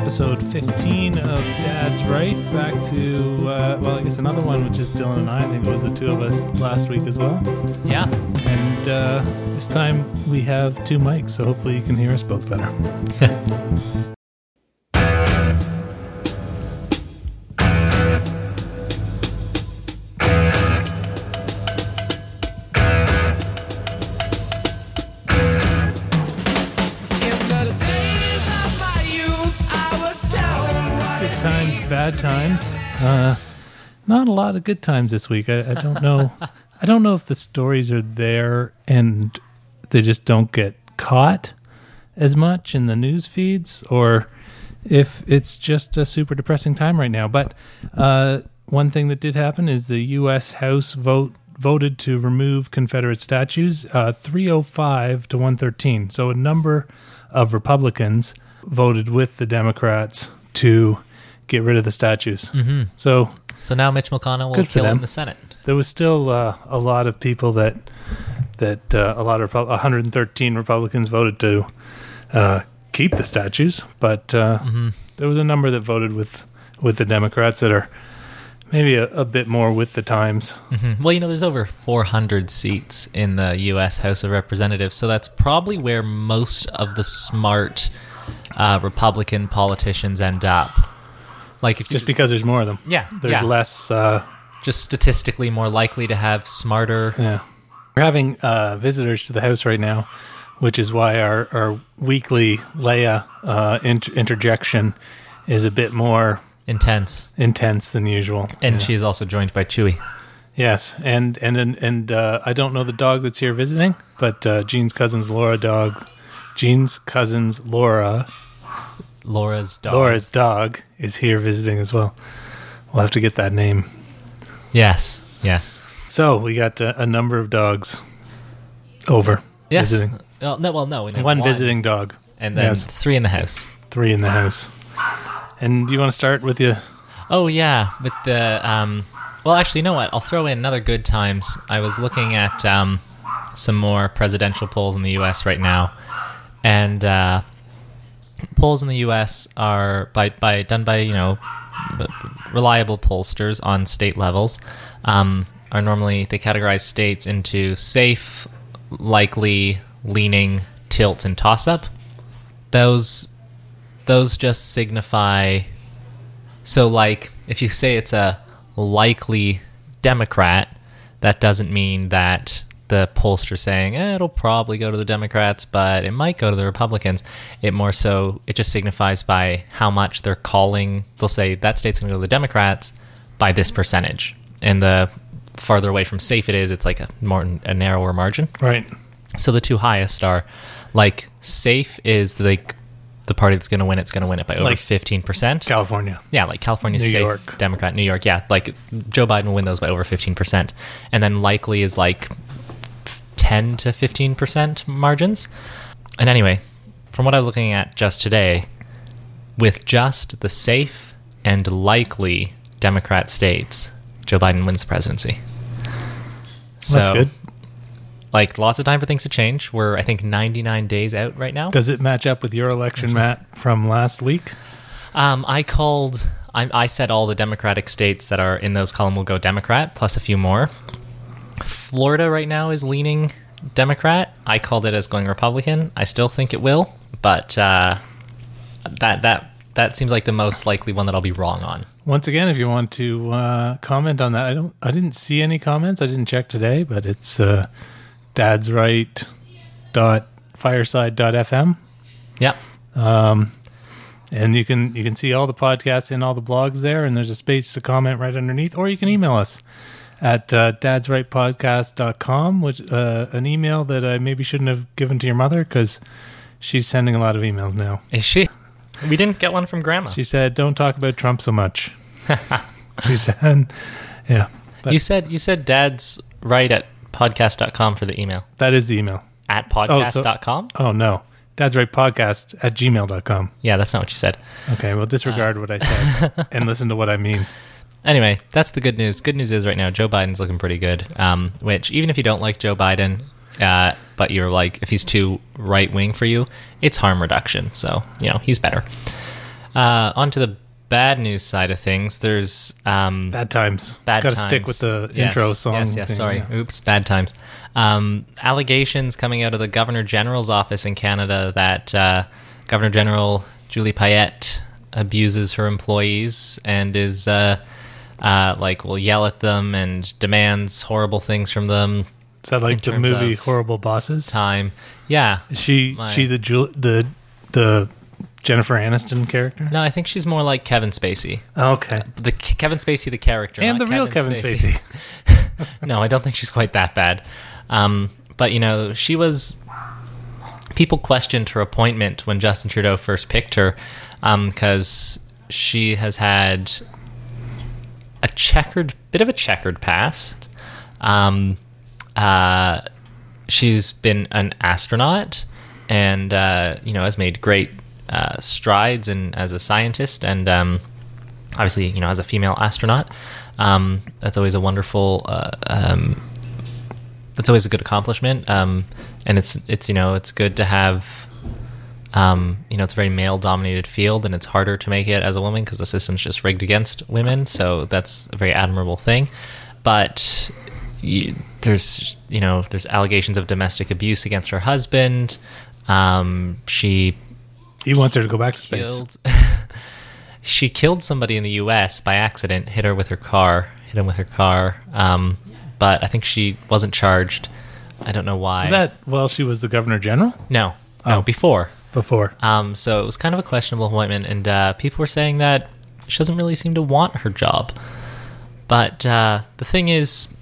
episode 15 of Dad's Right. Back to, uh, well, I guess another one, which is Dylan and I. I think it was the two of us last week as well. Yeah. And uh, this time we have two mics, so hopefully you can hear us both better. Uh, not a lot of good times this week. I, I don't know. I don't know if the stories are there and they just don't get caught as much in the news feeds, or if it's just a super depressing time right now. But uh, one thing that did happen is the U.S. House vote voted to remove Confederate statues, uh, 305 to 113. So a number of Republicans voted with the Democrats to get rid of the statues. hmm So So now Mitch McConnell will kill in the Senate. there was still uh, a lot of people that that uh, a lot of Repu- 113 Republicans voted to uh, keep the statues, but uh, hmm there was a number that voted with with the Democrats that are maybe a, a bit more with the times. hmm Well, you know, there's over 400 seats in the U.S. House of Representatives, so that's probably where most of the smart uh, Republican politicians end up. Like, if you Just because there's more of them, yeah, there's yeah, less. Uh, just statistically more likely to have smarter. Yeah. We're having uh, visitors to the house right now, which is why our, our weekly Leia uh, inter- interjection is a bit more Intense, intense than usual. and Yeah. she is also joined by Chewie. Yes, and and and, and uh, I don't know the dog that's here visiting, but uh, Jean's cousin's Laura dog, Jean's cousin's Laura, Laura's dog. Laura's dog is here visiting as well. We'll have to get that name. Yes, yes, So we got uh, a number of dogs over yes. visiting. Well, no, well, no, we have One visiting dog. and then yes. three in the house. three in the house. And do you want to start with you? Oh yeah, with the um. Well, actually, you know what? I'll throw in another good times. I was looking at um, some more presidential polls in the U.S. right now, and uh, polls in the U.S. are by by done by you know reliable pollsters on state levels. Um, are normally they categorize states into safe, likely, leaning, tilt, and toss up. Those those just signify so, like, if you say it's a likely Democrat, that doesn't mean that the pollster saying eh, it'll probably go to the Democrats, but it might go to the Republicans. It more so it just signifies by how much they're calling. They'll say that state's going to go to the Democrats by this percentage, and the farther away from safe it is, it's like a more a narrower margin. Right. So the two highest are like safe is like the party that's going to win it's going to win it by over Like 15%. California. yeah, like California's New safe York. Democrat, New York, yeah, like Joe Biden will win those by over 15%. And then likely is like 10 to 15% margins. And anyway, from what I was looking at just today, with just the safe and likely Democrat states, Joe Biden wins the presidency. That's So, good. Like lots of time for things to change. We're I think 99 days out right now. Does it match up with your election, Matt, from last week? Um, I called. I, I said all the Democratic states that are in those column will go Democrat, plus a few more. Florida right now is leaning Democrat. I called it as going Republican. I still think it will, but uh, that that that seems like the most likely one that I'll be wrong on. Once again, if you want to uh, comment on that, I don't. I didn't see any comments. I didn't check today, but it's uh, dad's right dot fireside dot fm, Yep. and you can you can see all the podcasts and all the blogs there. And there's a space to comment right underneath, or you can email us at uh, dadsrightpodcast.com, which uh, an email that I maybe shouldn't have given to your mother because she's sending a lot of emails now. Is she? We didn't get one from Grandma. She said, "Don't talk about Trump so much." she said, "Yeah, but you said you said Dad's right at podcast.com for the email that is the email." at so- podcast.com. Oh no, Dad's right podcast at gmail.com. Yeah, that's not what you said. Okay, well disregard what I said and listen to what I mean. Anyway, that's the good news. Good news is right now Joe Biden's looking pretty good. Um, which even if you don't like Joe Biden, uh, but you're like if he's too right wing for you, it's harm reduction. So you know he's better. Uh, on to the bad news side of things. There's um, Bad times. bad times Got to stick with the Yes, intro song. Yes, yes. thing, Sorry. yeah. Oops. Bad times. Um, allegations coming out of the Governor General's office in Canada that uh, Governor General Julie Payette abuses her employees and is uh, uh, like will yell at them and demands horrible things from them. Is that like the movie Horrible Bosses? Time. Yeah. Is she My- she the Ju- the the Jennifer Aniston character? No, I think she's more like Kevin Spacey. Okay. The Kevin Spacey, the character, And the real Kevin Spacey. no, I don't think she's quite that bad. Um, but you know, she was. People questioned her appointment when Justin Trudeau first picked her, because she has had a checkered, bit of a checkered past. Um, uh, she's been an astronaut, and uh, you know has made great uh, strides in as a scientist, and um, obviously, you know, as a female astronaut, um, that's always a wonderful. Uh, um, that's always a good accomplishment, um, and it's it's you know it's good to have. Um, you know, it's a very male-dominated field, and it's harder to make it as a woman because the system's just rigged against women. So that's a very admirable thing. But you, there's you know there's allegations of domestic abuse against her husband. Um, she He wants her to go back to space. she killed somebody in the U.S. by accident. Hit her with her car. Hit him with her car. Um, but I think she wasn't charged. I don't know why. Is that while she was the governor general no? No, Oh. before. Before? Um, so it was kind of a questionable appointment, and uh, people were saying that she doesn't really seem to want her job. But uh, the thing is,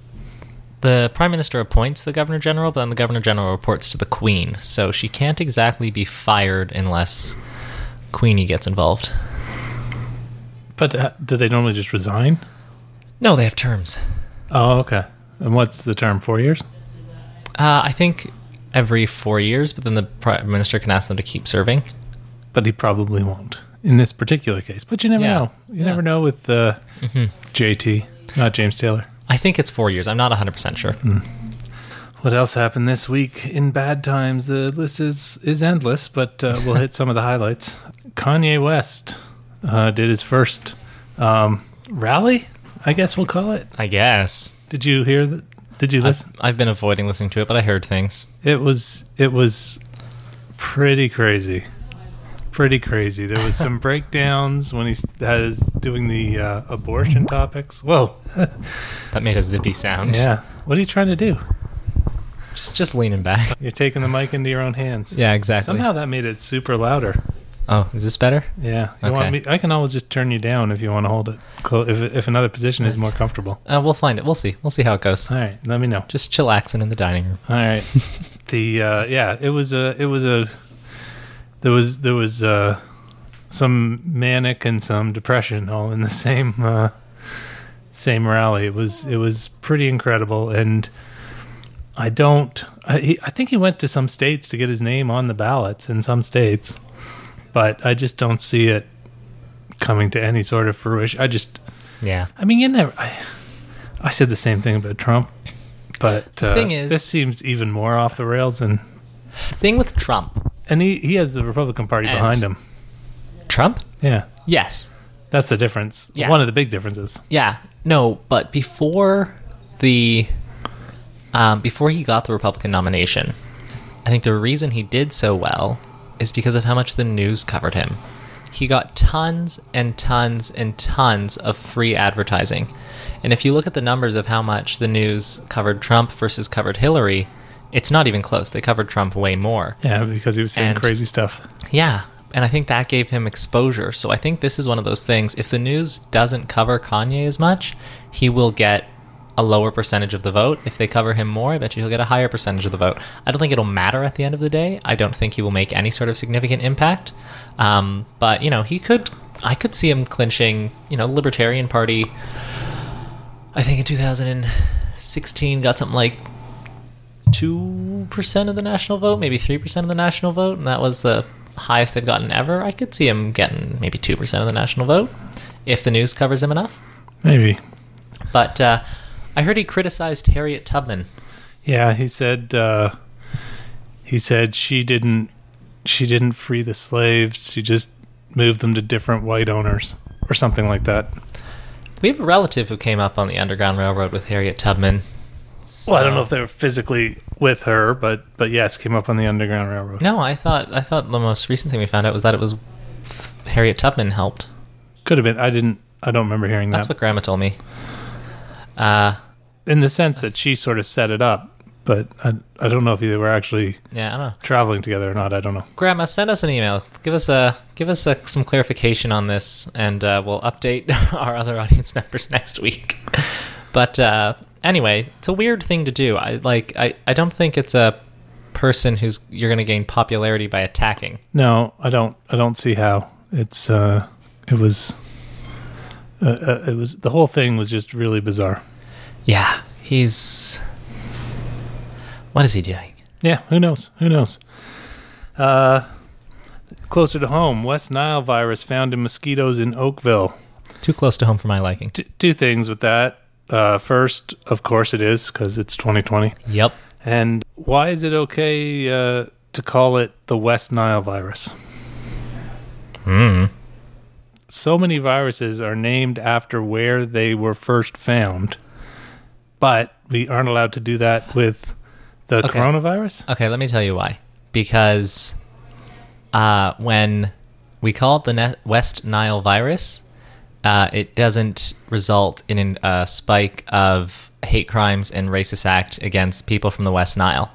the prime minister appoints the governor general, but then the governor general reports to the queen, so she can't exactly be fired unless Queenie gets involved. But uh, do they normally just resign? No, they have terms. Oh, okay. And what's the term? Four years? Uh, I think every four years, but then the prime minister can ask them to keep serving. But he probably won't in this particular case. But you never Yeah. know. You Yeah. Mm-hmm. never know with uh, JT, not James Taylor. I think it's four years. I'm not 100% sure. What else happened this week in bad times? The list is is endless, but uh, we'll hit some of the highlights. Kanye West uh, did his first um, rally, I guess we'll call it. I guess. Did you hear? The, did you listen? I've, I've been avoiding listening to it, but I heard things. It was it was pretty crazy, pretty crazy. There was some breakdowns when he was doing the uh, abortion topics. Whoa, That made a zippy sound. yeah. What are you trying to do? Just, just leaning back. You're taking the mic into your own hands. Yeah, exactly. Somehow that made it super louder. Oh, is this better? Yeah. You Okay. want me? I can always just turn you down if you want to hold it. If if another position is more comfortable. Uh, we'll find it. We'll see. We'll see how it goes. All right. Let me know. Just chillaxing in the dining room. All right. the uh, yeah, it was a it was a there was there was uh, some manic and some depression all in the same uh, same rally. It was it was pretty incredible, and I don't. I, he, I think he went to some states to get his name on the ballots in some states, but I just don't see it coming to any sort of fruition. I just. Yeah. I mean, you never. I, I said the same thing about Trump, but uh, thing is- this seems even more off the rails. than. Thing with Trump. and he, he has the Republican Party behind him. Trump? Yeah, Yes. that's the difference. Yeah. One of the big differences. Yeah. No, but before the um, before he got the Republican nomination, I think the reason he did so well is because of how much the news covered him. He got tons and tons and tons of free advertising. And if you look at the numbers of how much the news covered Trump versus covered Hillary, it's not even close. They covered Trump way more. Yeah, because he was saying And- crazy stuff. Yeah. And I think that gave him exposure. So I think this is one of those things. If the news doesn't cover Kanye as much, he will get a lower percentage of the vote. If they cover him more, I bet you he'll get a higher percentage of the vote. I don't think it'll matter at the end of the day. I don't think he will make any sort of significant impact. Um, but, you know, he could, I could see him clinching, you know, Libertarian Party. I think in 2016 got something like 2% of the national vote, maybe 3% of the national vote, and that was the highest they've gotten ever. I could see him getting maybe 2% of the national vote if the news covers him enough. Maybe. But uh, I heard he criticized Harriet Tubman. Yeah, he said. Uh, he said she didn't. She didn't free the slaves. She just moved them to different white owners or something like that. We have a relative who came up on the Underground Railroad with Harriet Tubman. Well, I don't know if they were physically with her, but but yes, came up on the Underground Railroad. No, I thought I thought the most recent thing we found out was that it was Harriet Tubman helped. Could have been. I didn't. I don't remember hearing that. That's what Grandma told me. Uh, In the sense that she sort of set it up, but I I don't know if they were actually yeah, I don't know. traveling together or not. I don't know. Grandma, send us an email. Give us a give us a, some clarification on this, and uh, we'll update our other audience members next week. but uh, anyway, it's a weird thing to do. I like. I, I don't think it's a person who's you're going to gain popularity by attacking. No, I don't. I don't see how. It's. uh It was. Uh, uh, it was the whole thing was just really bizarre. Yeah, he's. What is he doing? Yeah, who knows? Who knows? Uh, closer to home, West Nile virus found in mosquitoes in Oakville. Too close to home for my liking. T- two things with that. Uh, first, of course, it is because it's 2020. Yep. And why is it okay uh, to call it the West Nile virus? Hmm. So many viruses are named after where they were first found, but we aren't allowed to do that with the Okay. coronavirus. Okay, let me tell you why. Because uh, when we call it the ne- West Nile virus, uh, it doesn't result in a spike of hate crimes and racist act against people from the West Nile.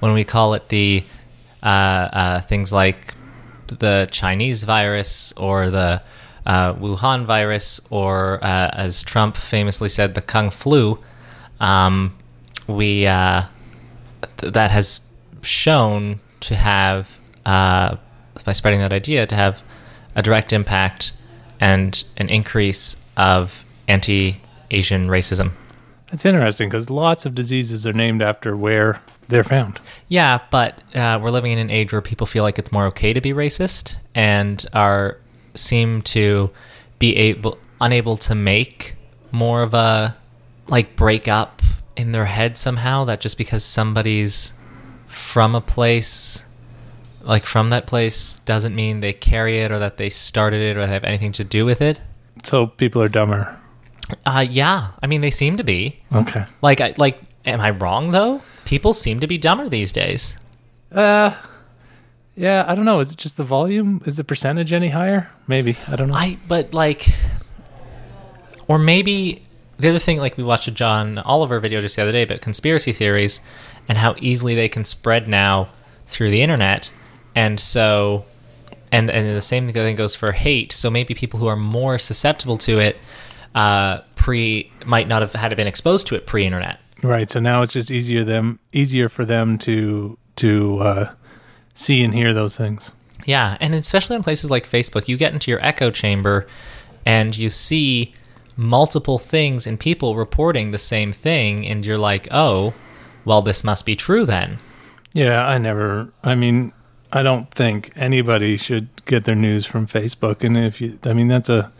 When we call it the uh, uh, things like the Chinese virus or the uh, Wuhan virus, or uh, as Trump famously said, the Kung flu, um, we uh, th- that has shown to have uh, by spreading that idea to have a direct impact and an increase of anti-Asian racism. That's interesting because lots of diseases are named after where they're found. Yeah, but uh, we're living in an age where people feel like it's more okay to be racist and are seem to be able unable to make more of a like break up in their head somehow that just because somebody's from a place like from that place doesn't mean they carry it or that they started it or they have anything to do with it. So people are dumber. Uh yeah, I mean they seem to be. Okay. Like I like am I wrong though? People seem to be dumber these days. Uh, yeah, I don't know. Is it just the volume? Is the percentage any higher? Maybe. I don't know. I but like, or maybe the other thing, like we watched a John Oliver video just the other day about conspiracy theories and how easily they can spread now through the internet, and so, and and the same thing goes for hate. So maybe people who are more susceptible to it, uh, pre might not have had been exposed to it pre-internet. right. So now it's just easier them easier for them to to uh, see and hear those things. Yeah, and especially on places like Facebook, you get into your echo chamber and you see multiple things and people reporting the same thing, and you're like, oh, well, this must be true then. Yeah, I never. I mean, I don't think anybody should get their news from Facebook. And if you, I mean, that's a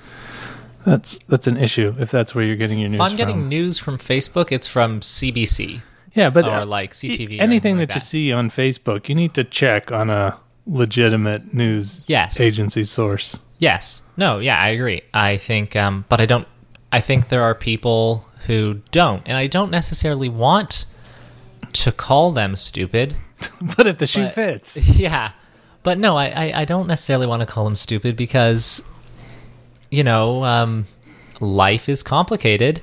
that's that's an issue if that's where you're getting your news If I'm from. getting news from Facebook, it's from CBC. Yeah, but or uh, like CTV anything that you see on Facebook, you need to check on a legitimate news Yes. agency source. Yes. No, yeah, I agree. I think, um, but I don't, I think there are people who don't, and I don't necessarily want to call them stupid. but if the shoe But- fits, yeah but no I, I i don't necessarily want to call them stupid because you know um life is complicated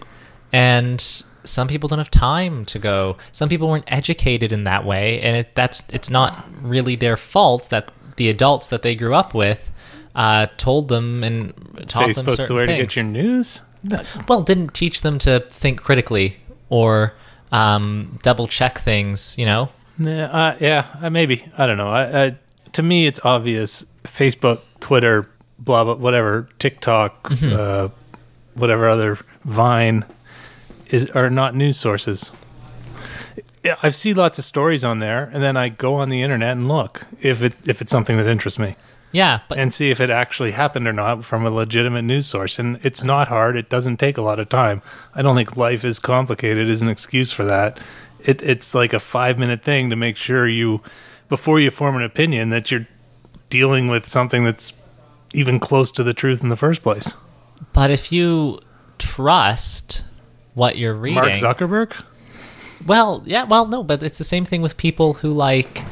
and some people don't have time to go some people weren't educated in that way and it, that's it's not really their fault that the adults that they grew up with uh, told them and taught them Facebook's certain the way to get your news. well didn't teach them to think critically or um, double check things you know Yeah, uh, yeah, uh, maybe. I don't know. I, I, to me, it's obvious. Facebook, Twitter, blah blah, whatever, TikTok, Mm-hmm. uh, whatever other Vine is are not news sources. Yeah, I see lots of stories on there, and then I go on the internet and look if it if it's something that interests me, yeah but and see if it actually happened or not from a legitimate news source. And it's not hard. It doesn't take a lot of time. I don't think life is complicated is an excuse for that. It, it's like a five minute thing to make sure you, before you form an opinion, that you're dealing with something that's even close to the truth in the first place. But if you trust what you're reading, Mark Zuckerberg? well, yeah, well, no, but it's the same thing with people who like.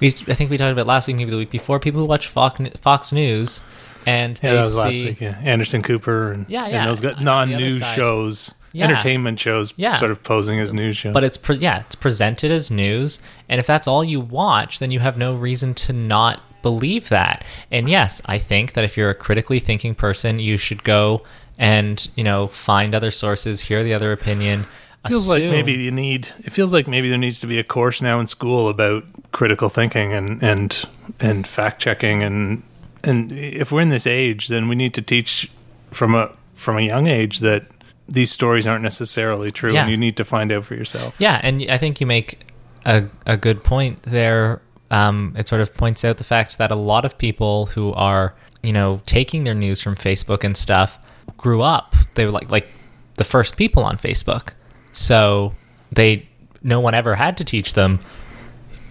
We, I think we talked about last week, maybe the week before. People who watch Fox, Fox News, and Yeah, that was see, last week. Yeah. Anderson Cooper and, Yeah, and yeah. those the other non-news shows, Yeah. entertainment shows, Yeah. sort of posing as news shows. but it's pre- yeah, it's presented as news, and if that's all you watch, then you have no reason to not believe that. And yes, I think that if you're a critically thinking person, you should go and you know find other sources, hear the other opinion. feels like maybe you need. It feels like maybe there needs to be a course now in school about critical thinking and and and fact checking and and if we're in this age, then we need to teach from a from a young age that these stories aren't necessarily true, Yeah. and you need to find out for yourself. Yeah, and I think you make a, a good point there. Um, it sort of points out the fact that a lot of people who are, you know, taking their news from Facebook and stuff grew up. They were like like the first people on Facebook, so they no one ever had to teach them.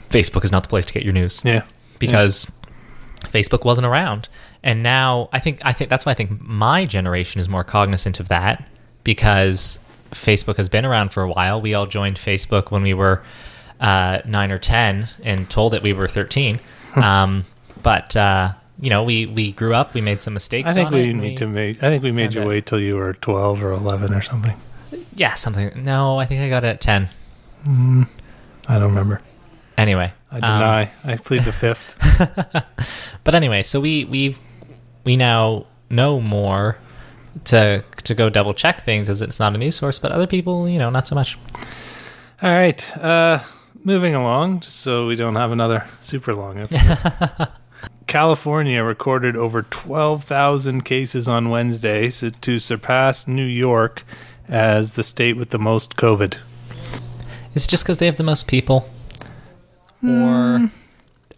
Facebook is not the place to get your news Yeah, because Facebook wasn't around. And now I think I think that's why I think my generation is more cognizant of that because Facebook has been around for a while. We all joined Facebook when we were uh, nine or ten and told it we were thirteen. um, but uh, you know, we we grew up. We made some mistakes. I think we need to make. I think we made you it- wait till you were twelve or eleven or something. Yeah, something. No, I think I got it at ten. I don't remember. Anyway, I um, deny. I plead the fifth. But anyway, so we we we now know more to to go double check things as it's not a news source, but other people, you know, not so much. All right. Uh, moving along, just so we don't have another super long episode. California recorded over 12,000 cases on Wednesday so to surpass New York as the state with the most COVID. Is it just because they have the most people, or hmm.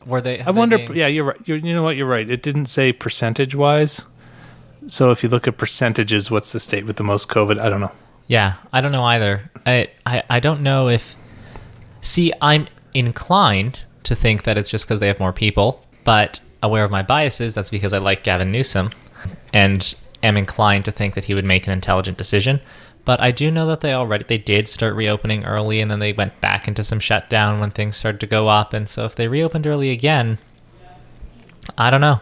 were they? I they wonder. Yeah, you're right. You're, you know what? You're right. It didn't say percentage wise. So if you look at percentages, what's the state with the most COVID? I don't know. Yeah, I don't know either. I, I I don't know if. See, I'm inclined to think that it's just because they have more people, but aware of my biases, that's because I like Gavin Newsom, and am inclined to think that he would make an intelligent decision. But I do know that they already they did start reopening early, and then they went back into some shutdown when things started to go up. And so if they reopened early again, I don't know.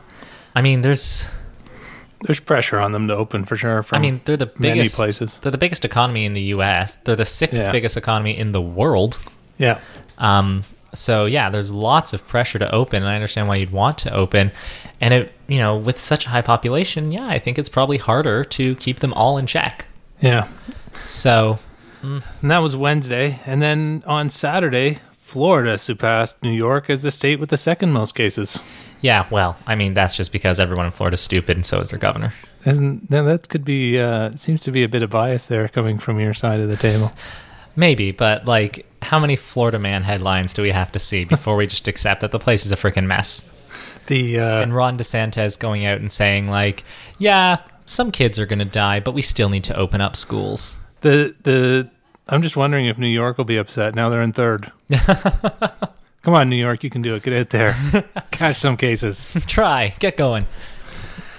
I mean, there's There's pressure on them to open for sure. I mean, they're the biggest places. They're the biggest economy in the U.S. They're the sixth Yeah. biggest economy in the world. yeah. Um, so yeah, there's lots of pressure to open, and I understand why you'd want to open. And it, you know, with such a high population, yeah, I think it's probably harder to keep them all in check. Yeah. So And that was Wednesday. And then on Saturday, Florida surpassed New York as the state with the second most cases. yeah, well, I mean, that's just because everyone in Florida's stupid, and so is their governor. Isn't that could be uh seems to be a bit of bias there coming from your side of the table. Maybe, but like, how many Florida man headlines do we have to see before we just accept that the place is a freaking mess? The uh and Ron DeSantis going out and saying like, "Yeah, some kids are going to die, but we still need to open up schools." the the I'm just wondering if New York will be upset. Now they're in third. Come on, New York, you can do it. Get out there. Catch some cases. Try, get going.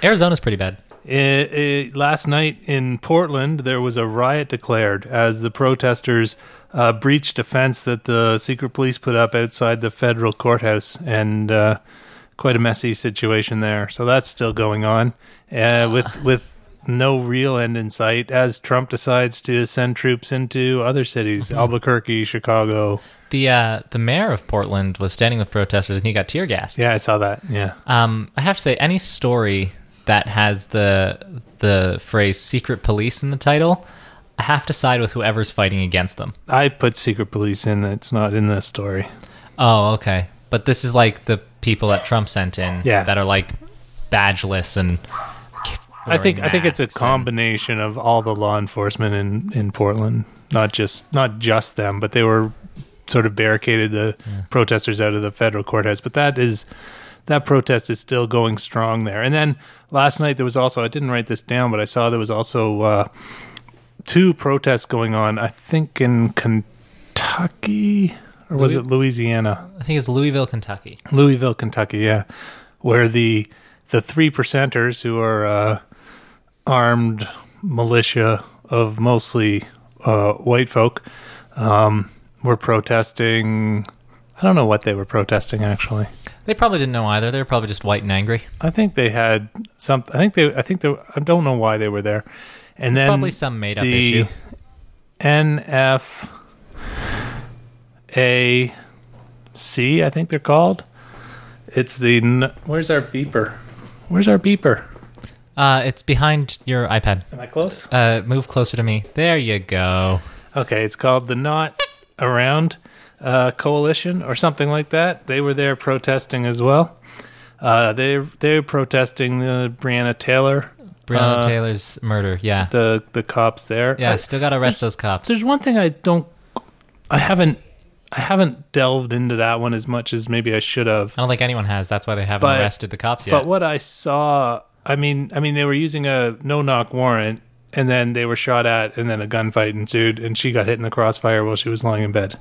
Arizona's pretty bad. It, it, last night in Portland, there was a riot declared as the protesters uh, breached a fence that the secret police put up outside the federal courthouse, and uh, quite a messy situation there. So that's still going on, uh, with with no real end in sight. As Trump decides to send troops into other cities, Albuquerque, Chicago. The uh, the mayor of Portland was standing with protesters and he got tear gassed. Yeah, I saw that. Yeah, Um, I have to say, any story that has the the phrase "secret police" in the title, I have to side with whoever's fighting against them. I put secret police in. It's not in this story. Oh, okay. But this is like the people that Trump sent in Yeah. that are like badgeless and. I think I think it's a masks and- combination of all the law enforcement in, in Portland, not just not just them, but they were sort of barricaded the protesters out of the federal courthouse. But that is that protest is still going strong there. And then last night there was also I didn't write this down, but I saw there was also uh, two protests going on. I think in Kentucky or was Louis- it Louisiana? I think it's Louisville, Kentucky. Louisville, Kentucky, yeah, where the the three percenters who are uh, armed militia of mostly uh, white folk um, were protesting. I don't know what they were protesting actually. They probably didn't know either. They were probably just white and angry. I think they had some. I think they. I think they. I don't know why they were there. And then Probably some made up issue. NF A C, I think they're called. It's the. n- Where's our beeper? Where's our beeper? Uh, it's behind your iPad. Am I close? Uh, move closer to me. There you go. Okay, it's called the Not Around uh, Coalition or something like that. They were there protesting as well. Uh, they they're protesting the Breonna Taylor, Breonna uh, Taylor's murder. Yeah. the the cops there. yeah, I- still got to arrest those cops. There's one thing I don't, I haven't, I haven't delved into that one as much as maybe I should have. I don't think anyone has. That's why they haven't But- arrested the cops yet. But what I saw, I mean, I mean, they were using a no knock warrant, and then they were shot at, and then a gunfight ensued, and she got hit in the crossfire while she was lying in bed.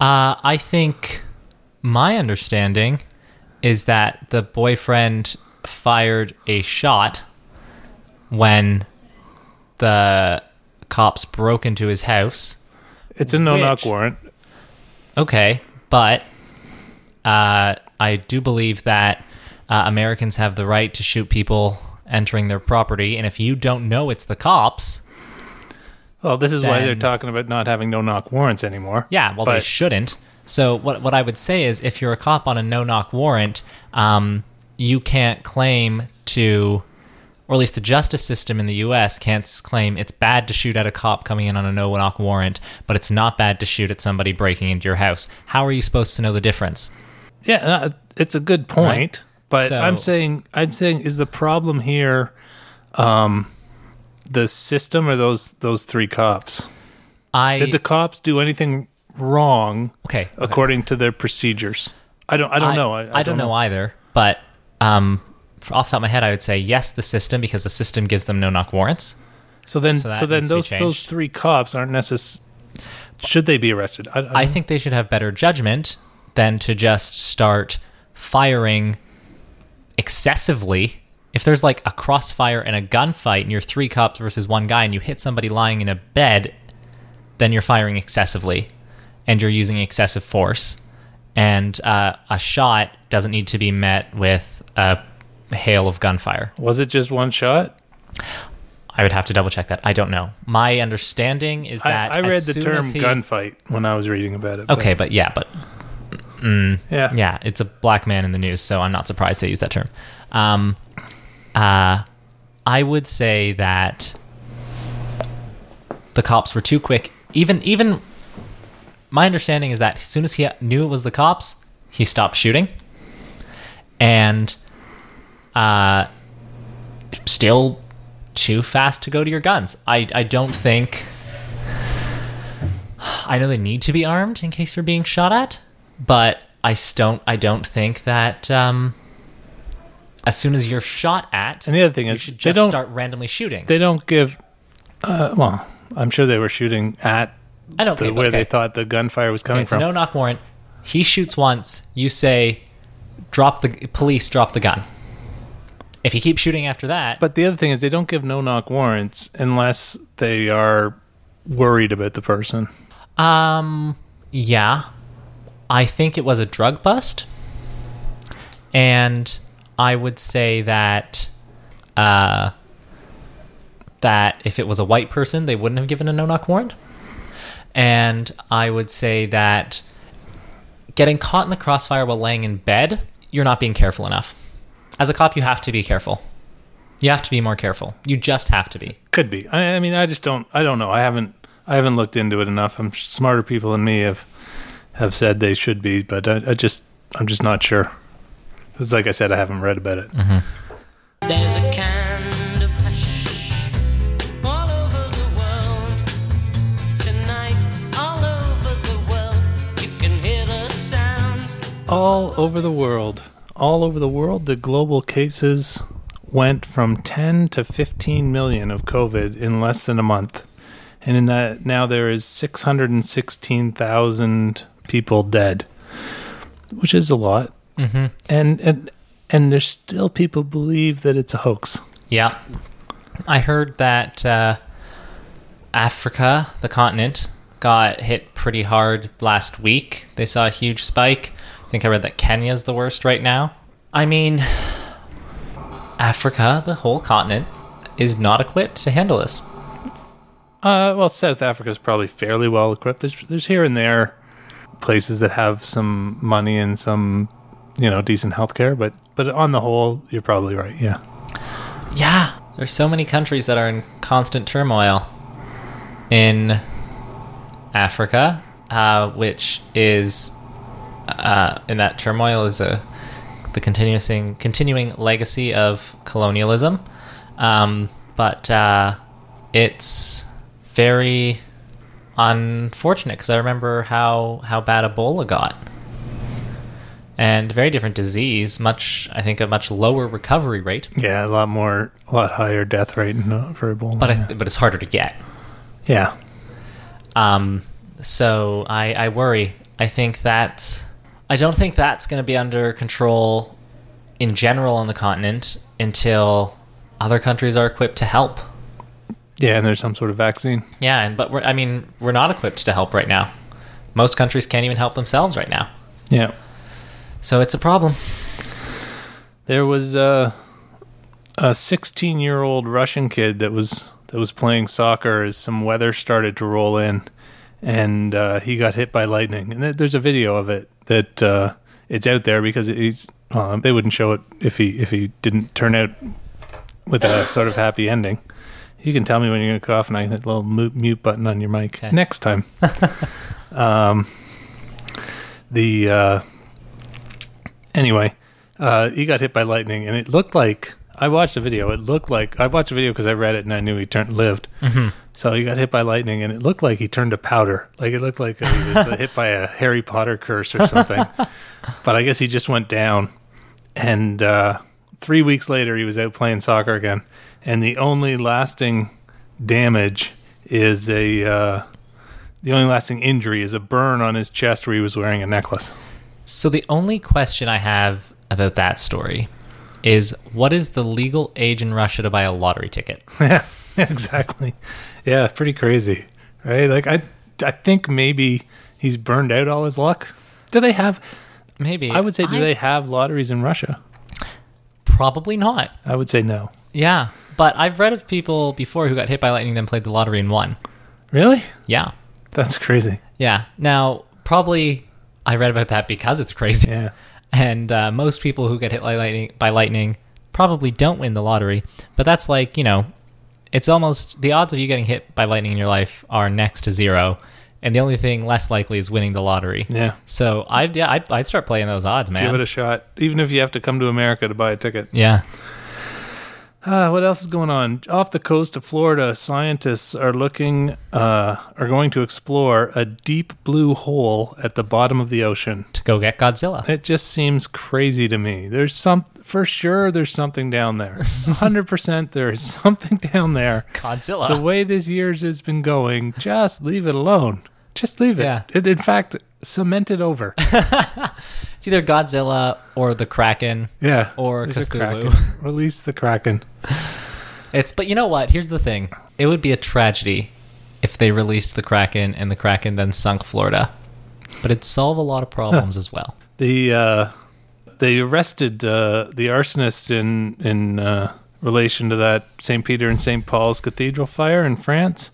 Uh, I think my understanding is that the boyfriend fired a shot when the cops broke into his house. It's a no knock warrant. Okay, but uh, I do believe that uh, Americans have the right to shoot people entering their property, and if you don't know it's the cops, Well, this is why they're talking about not having no knock warrants anymore. Yeah, well, they shouldn't. So what what I would say is, if you're a cop on a no knock warrant, um, you can't claim to, or at least the justice system in the U.S. can't claim it's bad to shoot at a cop coming in on a no knock warrant, but it's not bad to shoot at somebody breaking into your house. How are you supposed to know the difference? Yeah, uh, it's a good point, but So- I'm saying I'm saying is the problem here um the system or those those three cops? I Did the cops do anything wrong okay, okay. according to their procedures? I don't I don't know. I, I, don't know either, but um, off the top of my head, I would say yes, the system because the system gives them no knock warrants. So then So so then needs to be those those three cops aren't necessary should they be arrested? I, I, I think they should have better judgment than to just start firing excessively. If there's like a crossfire and a gunfight and you're three cops versus one guy and you hit somebody lying in a bed, then you're firing excessively and you're using excessive force. And uh, a shot doesn't need to be met with a hail of gunfire. was it just one shot? I would have to double check that. I don't know. My understanding is that I, I read the term he- gunfight when I was reading about it. Okay, but yeah, but yeah. yeah, it's a black man in the news, so I'm not surprised they use that term. Um, uh, I would say that the cops were too quick. Even even my understanding is that as soon as he knew it was the cops, he stopped shooting, and uh, still too fast to go to your guns. I I don't think. I know they need to be armed in case they're being shot at, but I don't. I don't think that um, as soon as you're shot at, And the other thing you is should they just don't start randomly shooting. they don't give uh, well, I'm sure they were shooting at I don't the, think where okay. they thought the gunfire was coming Okay, it's from. no knock warrant. He shoots once. You say, "Drop the police. Drop the gun." If he keeps shooting after that, But the other thing is they don't give no knock warrants unless they are worried about the person. Um, yeah. I think it was a drug bust. And I would say that uh that if it was a white person, they wouldn't have given a no-knock warrant. And I would say that getting caught in the crossfire while laying in bed, you're not being careful enough. As a cop, you have to be careful. You have to be more careful. You just have to be. Could be. I, I mean, I just don't. I don't know. I haven't. I haven't looked into it enough. I'm smarter people than me have have said they should be, but I, I just I'm just not sure. Because, like I said, I haven't read about it. Mm-hmm. There's a kind of hush all over the world. Tonight, all over the world, you can hear the sounds. All over the world, all over the world, the global cases went from 10 to 15 million of COVID in less than a month. And in that, now there is 616,000 people dead, which is a lot. Mm-hmm. And, and and there's still people believe that it's a hoax. Yeah. I heard that uh, Africa, the continent, got hit pretty hard last week. They saw a huge spike. I think I read that Kenya's the worst right now. I mean, Africa, the whole continent, is not equipped to handle this. Uh, well, South Africa's probably fairly well equipped. There's, there's here and there places that have some money and some, you know, decent healthcare, but but on the whole, you're probably right. Yeah. Yeah, there's so many countries that are in constant turmoil in Africa, uh, which is uh, in that turmoil is a the continuing continuing legacy of colonialism, um, but uh, it's very unfortunate because I remember how how bad Ebola got. And very different disease, much I think a much lower recovery rate, Yeah, a lot more, a lot higher death rate for Ebola. but. I, but it's harder to get. yeah. Um, so I, I worry. I think that's. I don't think that's going to be under control in general on the continent until other countries are equipped to help. Yeah, and there's some sort of vaccine. Yeah, and but we're, I mean we're not equipped to help right now. Most countries can't even help themselves right now. Yeah. So it's a problem. There was uh, a 16 year old Russian kid that was that was playing soccer as some weather started to roll in, and uh, he got hit by lightning. And there's a video of it that uh, it's out there because he's uh, they wouldn't show it if he if he didn't turn out with a sort of happy ending. You can tell me when you're gonna cough, and I can hit the little mute, mute button on your mic Okay. next time. um, the uh, anyway, uh, he got hit by lightning, and it looked like I watched the video. It looked like I watched the video because I read it and I knew he turned lived. Mm-hmm. So he got hit by lightning, and it looked like he turned to powder. Like it looked like he was uh, hit by a Harry Potter curse or something. but I guess he just went down, and uh, three weeks later he was out playing soccer again, and the only lasting damage is a. Uh, the only lasting injury is a burn on his chest where he was wearing a necklace. So the only question I have about that story is what is the legal age in Russia to buy a lottery ticket? yeah, exactly. Yeah, pretty crazy, right? Like I, I think maybe he's burned out all his luck. Do they have? Maybe. I would say, do they have lotteries in Russia? Probably not. I would say no. Yeah, but I've read of people before who got hit by lightning then played the lottery and won. Really? Yeah, That's crazy. yeah. Now, probably I read about that because it's crazy. Yeah. And uh, most people who get hit by lightning, by lightning probably don't win the lottery. But that's like you know, it's almost the odds of you getting hit by lightning in your life are next to zero, and the only thing less likely is winning the lottery. Yeah. So I'd yeah I'd, I'd start playing those odds, man. Give it a shot, even if you have to come to America to buy a ticket. yeah. Uh, what else is going on? Off the coast of Florida, scientists are looking, uh, are going to explore a deep blue hole at the bottom of the ocean. To go get Godzilla. It just seems crazy to me. There's some, for sure, there's something down there. 100% there is something down there. Godzilla. The way this year's has been going, just leave it alone. Just leave it. Yeah. it in fact, cement it over. it's either Godzilla or the Kraken. Yeah. Or Cthulhu. Kraken. Release the Kraken. It's but you know what? Here's the thing. It would be a tragedy if they released the Kraken and the Kraken then sunk Florida. But it'd solve a lot of problems as well. The uh, they arrested uh, the arsonist in in uh, relation to that St. Peter and St. Paul's Cathedral fire in France.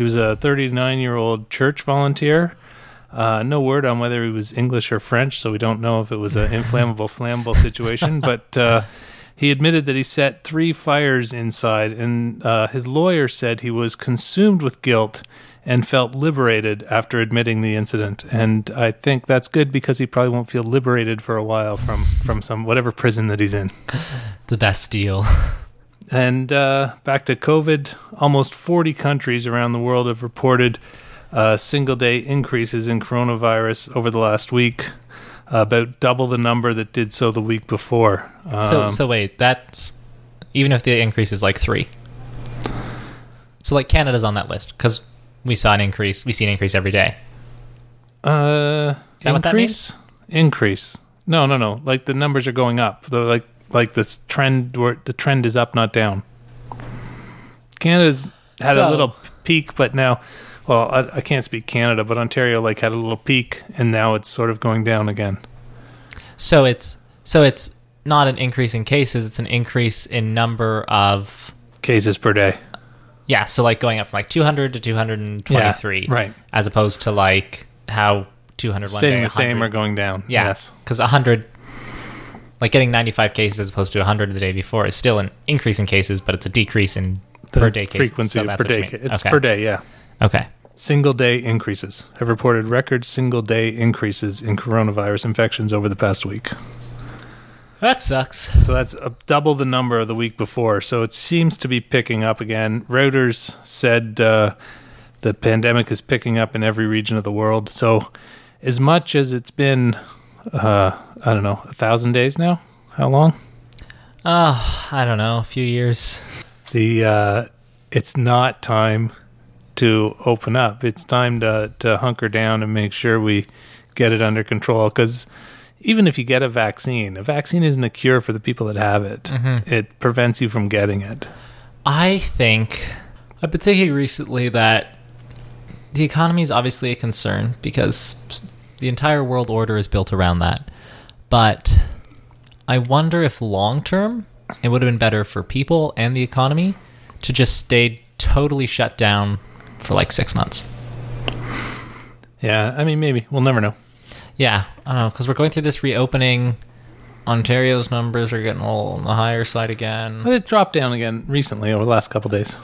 He was a 39 year old church volunteer. Uh, no word on whether he was English or French, so we don't know if it was an inflammable, flammable situation. But uh, he admitted that he set three fires inside, and uh, his lawyer said he was consumed with guilt and felt liberated after admitting the incident. And I think that's good because he probably won't feel liberated for a while from from some whatever prison that he's in. The deal. And uh, back to COVID, almost 40 countries around the world have reported uh, single day increases in coronavirus over the last week, uh, about double the number that did so the week before. so Um, so wait, that's even if the increase is like three. So like Canada's on that list because we saw an increase. We see an increase every day. Uh, Is that what that increase? Increase. No, no, no. Like the numbers are going up. The like like this trend where the trend is up, not down. Canada's had a little peak, but now, well, I, I can't speak Canada, but Ontario like had a little peak, and now it's sort of going down again. So it's so it's not an increase in cases; it's an increase in number of Cases per day. yeah. So like going up from like 200 to 223, Yeah, right. As opposed to like how 200 one Staying the same or going down. Yeah, Yes. because 100, like getting 95 cases as opposed to 100 the day before is still an increase in cases, but it's a decrease in The per day cases. frequency So per day. It's okay. per day. Yeah. Okay. Single day increases have reported record single day increases in coronavirus infections over the past week. That sucks. So that's a, double the number of the week before. So it seems to be picking up again. Reuters said uh, the pandemic is picking up in every region of the world. So as much as it's been, uh, I don't know, a thousand days now. How long? Oh, I don't know, a few years. The uh, it's not time to open up. It's time to to hunker down and make sure we get it under control. Because even if you get a vaccine, a vaccine isn't a cure for the people that have it. It prevents you from getting it. I think I've been thinking recently that the economy is obviously a concern because the entire world order is built around that. But I wonder if long term it would have been better for people and the economy to just stay totally shut down for like six months. Yeah, I mean, maybe we'll never know. Yeah, I don't know because we're going through this reopening. Ontario's numbers are getting all on the higher side again. But it dropped down again recently over the last couple days,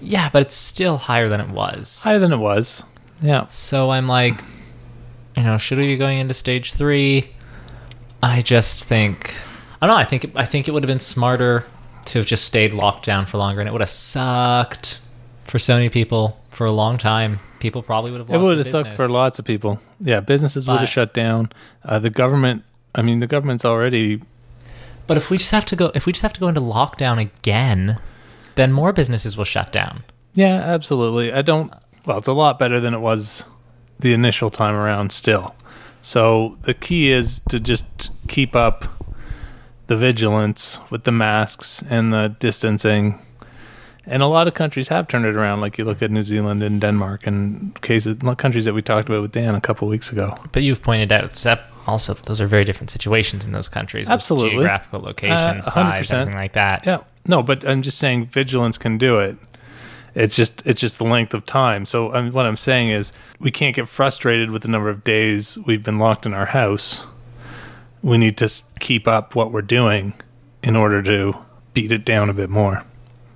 Yeah, but it's still higher than it was. higher than it was. Yeah, So I'm like, you know, should we be going into stage three? I just think, I don't know. I think I think it would have been smarter to have just stayed locked down for longer, and it would have sucked for so many people for a long time. People probably would have. it would have sucked for lots of people. Yeah, businesses would have shut down. Uh, the government, I mean, the government's already. But if we just have to go, if we just have to go into lockdown again, then more businesses will shut down. Yeah, absolutely. I don't. Well, it's a lot better than it was the initial time around. Still, so the key is to just keep up the vigilance with the masks and the distancing. And a lot of countries have turned it around. Like you look at New Zealand and Denmark and cases, countries that we talked about with Dan a couple weeks ago. But you've pointed out, except also those are very different situations in those countries. Absolutely. geographical location, Uh, size, 100%. everything like that. Yeah, no, but I'm just saying vigilance can do it. It's just it's just the length of time. So um, what I'm saying is we can't get frustrated with the number of days we've been locked in our house. We need to keep up what we're doing in order to beat it down a bit more.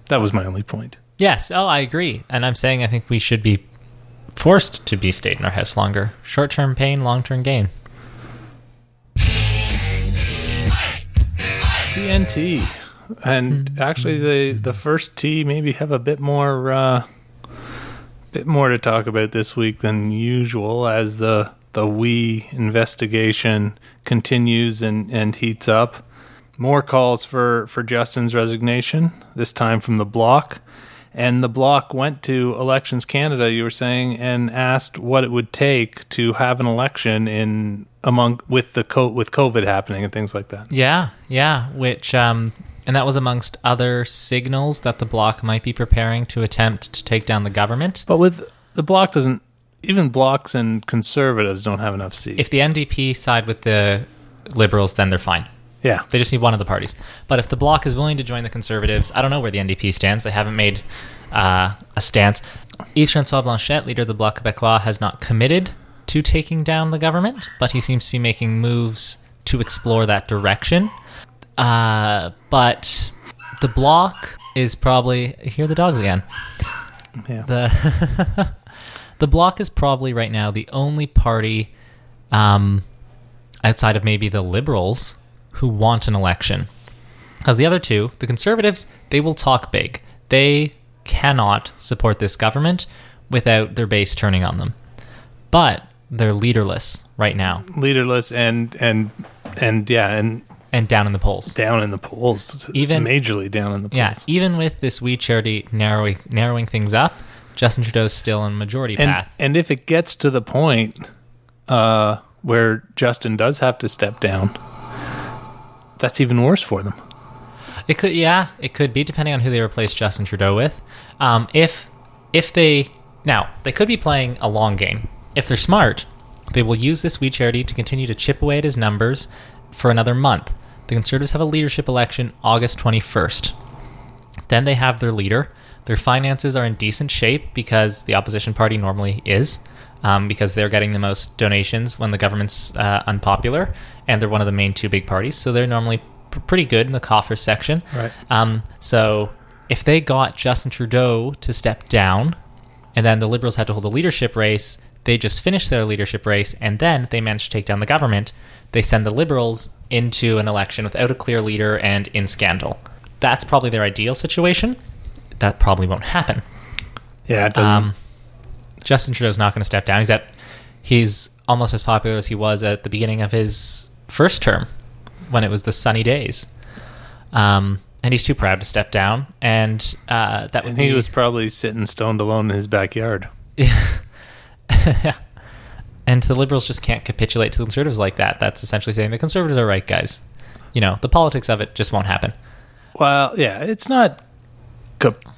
That was my only point. Yes, oh, I agree. And I'm saying I think we should be forced to be stayed in our house longer. Short term pain, long term gain. TNT, and actually the the first T maybe have a bit more uh, bit more to talk about this week than usual as the the we investigation continues and and heats up. More calls for for Justin's resignation this time from the bloc. And the bloc went to Elections Canada, you were saying, and asked what it would take to have an election in among with the co- with COVID happening and things like that. Yeah, yeah. Which, um, and that was amongst other signals that the bloc might be preparing to attempt to take down the government. But with the bloc doesn't even blocs and conservatives don't have enough seats. If the NDP side with the liberals, then they're fine. yeah, They just need one of the parties. But if the bloc is willing to join the conservatives, I don't know where the NDP stands. They haven't made uh, a stance. Yves Francois Blanchet, leader of the Bloc Québécois, has not committed to taking down the government, but he seems to be making moves to explore that direction. Uh, but the bloc is probably hear the dogs again. yeah. The the bloc is probably right now the only party um, outside of maybe the liberals who want an election. Because the other two, the conservatives, they will talk big. They cannot support this government without their base turning on them. But they're leaderless right now leaderless and and and yeah, and and down in the polls. down in the polls, Even- majorly down in the polls. Yeah, even with this We Charity narrowing narrowing things up, Justin Trudeau's still on majority and path. and if it gets to the point uh, where Justin does have to step down, that's even worse for them. It could, yeah, it could be depending on who they replace Justin Trudeau with. Um, if if they now they could be playing a long game. If they're smart, they will use this We Charity to continue to chip away at his numbers for another month. The Conservatives have a leadership election August twenty first. Then they have their leader. Their finances are in decent shape because the opposition party normally is, um, because they're getting the most donations when the government's uh, unpopular, and they're one of the main two big parties. So they're normally p- pretty good in the coffers section. Right. Um, so if they got Justin Trudeau to step down, and then the Liberals had to hold a leadership race, they just finished their leadership race, and then they managed to take down the government. They send the Liberals into an election without a clear leader and in scandal. That's probably their ideal situation. That probably won't happen. Yeah, it doesn't. Um, Justin Trudeau's not going to step down. He's at he's almost as popular as he was at the beginning of his first term, when it was the sunny days. Um, and he's too proud to step down, and uh, that would and be he was probably sitting stoned alone in his backyard. and the liberals just can't capitulate to the conservatives like that. That's essentially saying the conservatives are right, guys. You know, the politics of it just won't happen. Well, yeah, it's not.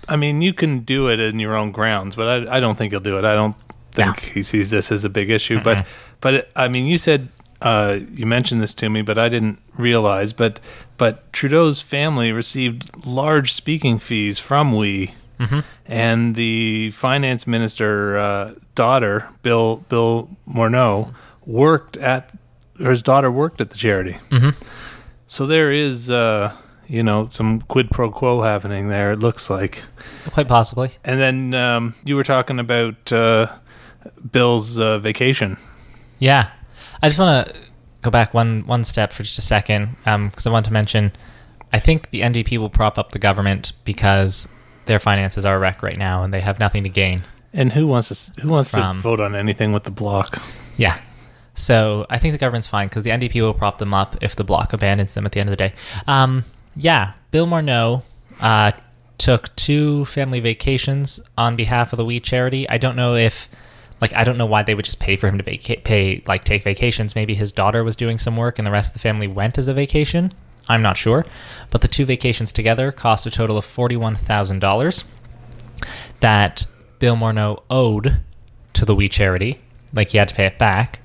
I mean, you can do it in your own grounds, but I, I don't think he'll do it. I don't think he sees this as a big issue. But, but it, I mean, you said uh, you mentioned this to me, but I didn't realize. But, but Trudeau's family received large speaking fees from We, and the finance minister uh, daughter, Bill Bill Morneau, worked at. Or his daughter worked at the charity. So there is, uh, you know, some quid pro quo happening there. It looks like. Quite possibly. And then um, you were talking about uh, Bill's uh, vacation. Yeah, I just want to go back one one step for just a second because I want to mention. I think the NDP will prop up the government because their finances are a wreck right now and they have nothing to gain. And who wants to who wants From- to vote on anything with the bloc? Yeah. So I think the government's fine because the NDP will prop them up if the bloc abandons them at the end of the day. Um, yeah, Bill Morneau uh, took two family vacations on behalf of the We charity. I don't know if, like, I don't know why they would just pay for him to vacate, pay like take vacations. Maybe his daughter was doing some work and the rest of the family went as a vacation. I'm not sure, but the two vacations together cost a total of forty-one thousand dollars that Bill Morneau owed to the We charity. Like he had to pay it back.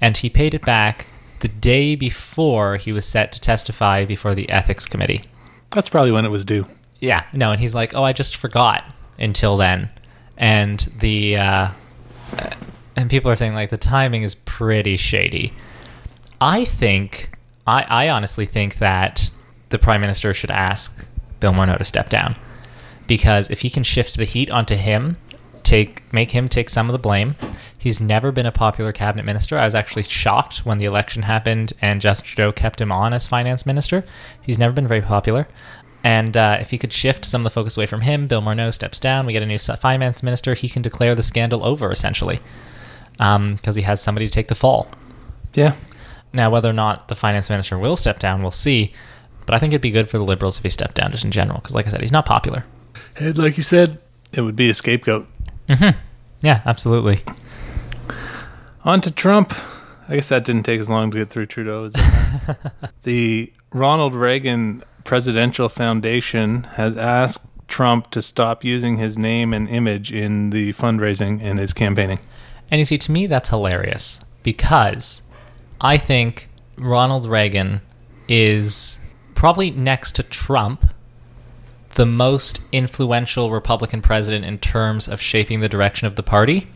And he paid it back the day before he was set to testify before the ethics committee. That's probably when it was due. Yeah, no, and he's like, "Oh, I just forgot until then," and the uh, and people are saying like the timing is pretty shady. I think, I, I honestly think that the prime minister should ask Bill Morneau to step down because if he can shift the heat onto him, take make him take some of the blame. He's never been a popular cabinet minister. I was actually shocked when the election happened and Justin Trudeau kept him on as finance minister. He's never been very popular. And uh, if he could shift some of the focus away from him, Bill Morneau steps down. We get a new finance minister. He can declare the scandal over essentially, because he has somebody to take the fall. Yeah. Now, whether or not the finance minister will step down, we'll see. But I think it'd be good for the Liberals if he stepped down, just in general, because, like I said, he's not popular. And like you said, it would be a scapegoat. Mm-hmm. Yeah, absolutely. On to Trump. I guess that didn't take as long to get through Trudeau. as the Ronald Reagan Presidential Foundation has asked Trump to stop using his name and image in the fundraising and his campaigning. And you see, to me, that's hilarious because I think Ronald Reagan is probably next to Trump the most influential Republican president in terms of shaping the direction of the party.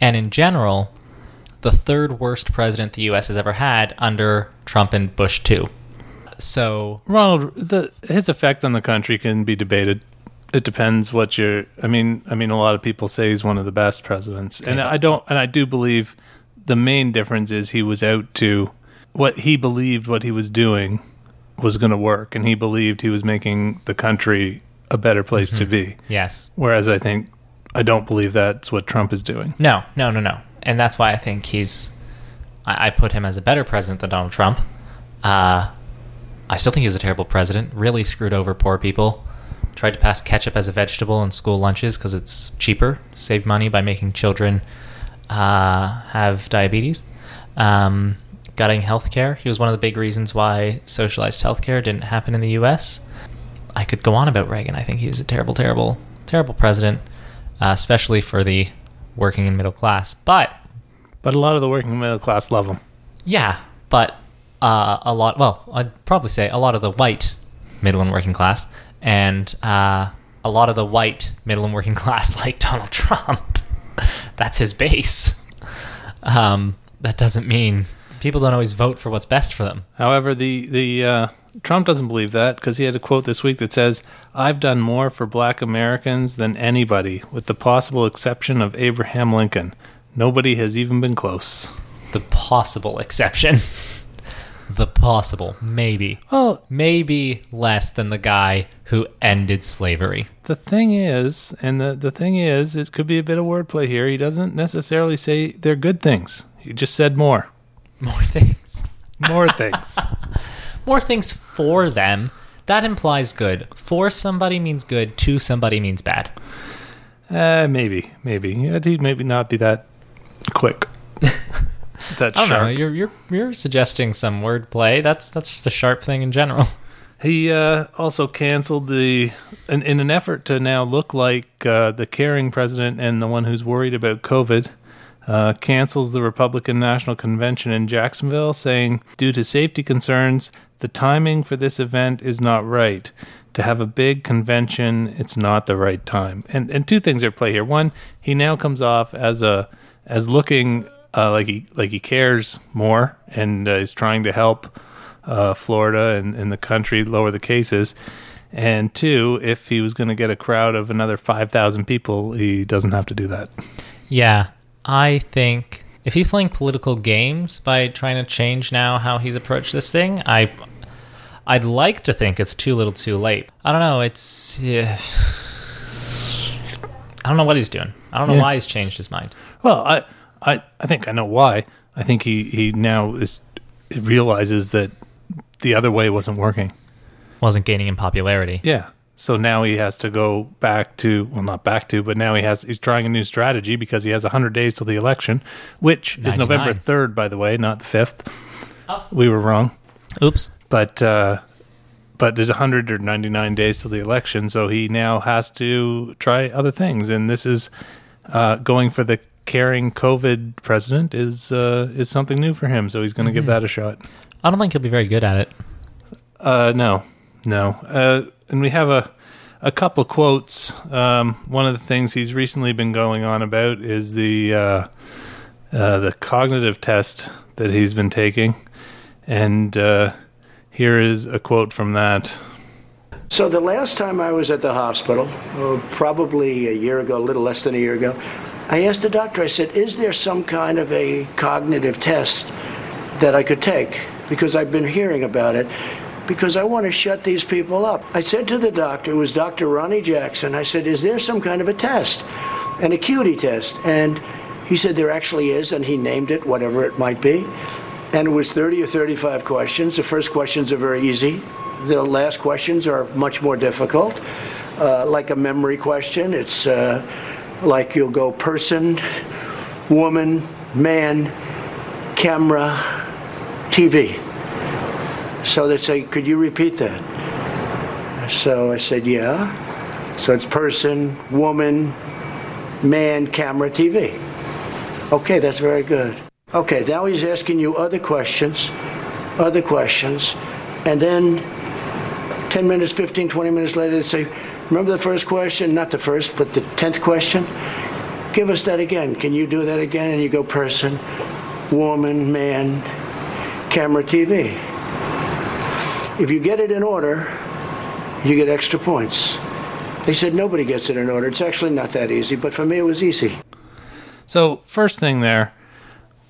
And in general, the third worst president the US has ever had under Trump and Bush, too. So, Ronald, the, his effect on the country can be debated. It depends what you're. I mean, I mean, a lot of people say he's one of the best presidents, and. I don't. And I do believe the main difference is he was out to what he believed what he was doing was going to work, and he believed he was making the country a better place to be. yes. Whereas I think I don't believe that's what Trump is doing. No, no, no, no. And that's why I think he's. I, I put him as a better president than Donald Trump. Uh, I still think he was a terrible president. Really screwed over poor people. Tried to pass ketchup as a vegetable in school lunches because it's cheaper. Save money by making children uh, have diabetes. Um, gutting healthcare. He was one of the big reasons why socialized healthcare didn't happen in the U.S. I could go on about Reagan. I think he was a terrible, terrible, terrible president, uh, especially for the working and middle class. But But a lot of the working middle class love him. yeah, but uh, a lot. Well, I'd probably say a lot of the white middle and working class, and uh, a lot of the white middle and working class like Donald Trump. That's his base. Um, that doesn't mean people don't always vote for what's best for them. However, the the uh, Trump doesn't believe that because he had a quote this week that says, "I've done more for Black Americans than anybody, with the possible exception of Abraham Lincoln. Nobody has even been close." The possible exception. the possible, maybe, Well, maybe less than the guy who ended slavery. the thing is, and the the thing is, it could be a bit of wordplay here. He doesn't necessarily say they're good things. He just said more, More things. more things. more things for them. That implies good. For somebody means good. To somebody means bad. Uh, maybe, maybe he'd maybe not be that quick. that I don't know. sharp. You're you're you're suggesting some wordplay. That's that's just a sharp thing in general. He uh, also canceled the, in, in an effort to now look like uh, the caring president and the one who's worried about COVID, uh, cancels the Republican National Convention in Jacksonville, saying, due to safety concerns, the timing for this event is not right. To have a big convention, it's not the right time. And and two things are at play here. One, he now comes off as a as looking uh, like he like he cares more and uh, is trying to help uh, Florida and, and the country lower the cases. And two, if he was going to get a crowd of another 5,000 people, he doesn't have to do that. Yeah, I think if he's playing political games by trying to change now how he's approached this thing, I I'd like to think it's too little, too late. I don't know. It's yeah. I don't know what he's doing. I don't know Yeah. why he's changed his mind. Well, I, I, I think I know why. I think he, he now is realizes that the other way wasn't working. Wasn't gaining in popularity. Yeah. So now he has to go back to well, not back to, but now he has he's trying a new strategy because he has hundred days till the election, which is November third, by the way, not the fifth. We were wrong. Oops. but uh, but there's 199 days till the election, so he now has to try other things, and this is uh, going for the caring COVID president is uh, is something new for him. So he's going to give that a shot. I don't think he'll be very good at it. Uh, no, no, uh, and we have a a couple quotes. Um, one of the things he's recently been going on about is the uh, uh, the cognitive test that he's been taking, and uh, here is a quote from that. So the last time I was at the hospital, oh, probably a year ago, a little less than a year ago, I asked the doctor, I said, is there some kind of a cognitive test that I could take? Because I've been hearing about it. Because I want to shut these people up. I said to the doctor, it was Dr. Ronny Jackson, I said, is there some kind of a test? An acuity test. And he said there actually is, and he named it, whatever it might be. And it was 30 or 35 questions. The first questions are very easy. The last questions are much more difficult. Uh, like a memory question, it's uh, like you'll go person, woman, man, camera, TV. So they say, could you repeat that? So I said, yeah. So it's person, woman, man, camera, TV. Okay, that's very good. Okay, now he's asking you other questions, other questions, and then 10 minutes, 15, 20 minutes later, they say, remember the first question? Not the first, but the 10th question? Give us that again. Can you do that again? And you go person, woman, man, camera, TV. If you get it in order, you get extra points. They said nobody gets it in order. It's actually not that easy, but for me it was easy. So first thing there,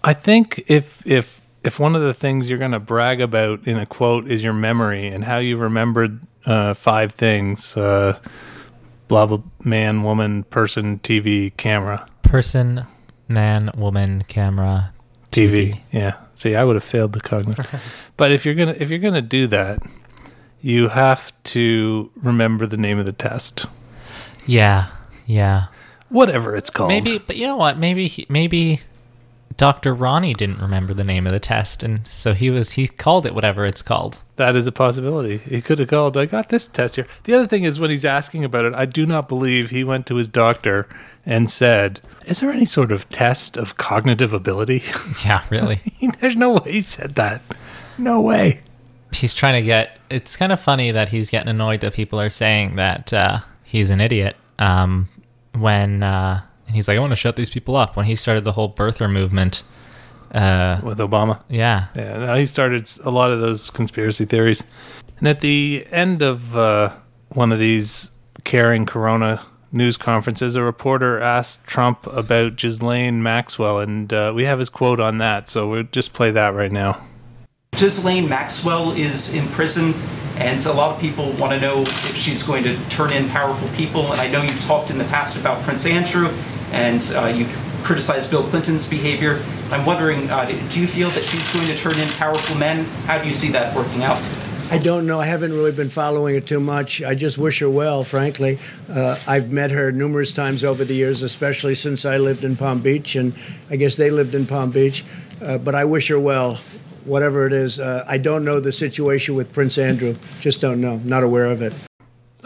I think if if if one of the things you're going to brag about in a quote is your memory and how you remembered uh, five things, uh, blah blah, man, woman, person, TV, camera, Person, man, woman, camera. TV. Yeah. See, I would have failed the cognitive. but if you're gonna if you're gonna do that, you have to remember the name of the test, Yeah, yeah. whatever it's called. Maybe, but you know what? Maybe, maybe Dr. Ronny didn't remember the name of the test, and so he was he called it whatever it's called. That is a possibility. He could have called, I got this test here. The other thing is when he's asking about it, I do not believe he went to his doctor and said, Is there any sort of test of cognitive ability? Yeah, really. There's no way he said that. No way. he's trying to get. It's kind of funny that he's getting annoyed that people are saying that uh, he's an idiot. Um, when uh, and he's like, I want to shut these people up. When he started the whole birther movement, uh, With Obama. yeah, Yeah, no, he started a lot of those conspiracy theories. And at the end of uh, one of these caring corona news conferences, a reporter asked Trump about Ghislaine Maxwell, and uh, we have his quote on that, so we'll just play that right now. Ghislaine Maxwell is in prison, and so a lot of people want to know if she's going to turn in powerful people. And I know you've talked in the past about Prince Andrew, and uh, you've criticized Bill Clinton's behavior. I'm wondering, uh, do you feel that she's going to turn in powerful men? How do you see that working out? I don't know. I haven't really been following it too much. I just wish her well, frankly. Uh, I've met her numerous times over the years, especially since I lived in Palm Beach, and I guess they lived in Palm Beach. Uh, but I wish her well, whatever it is. Uh, I don't know the situation with Prince Andrew. Just don't know. Not aware of it.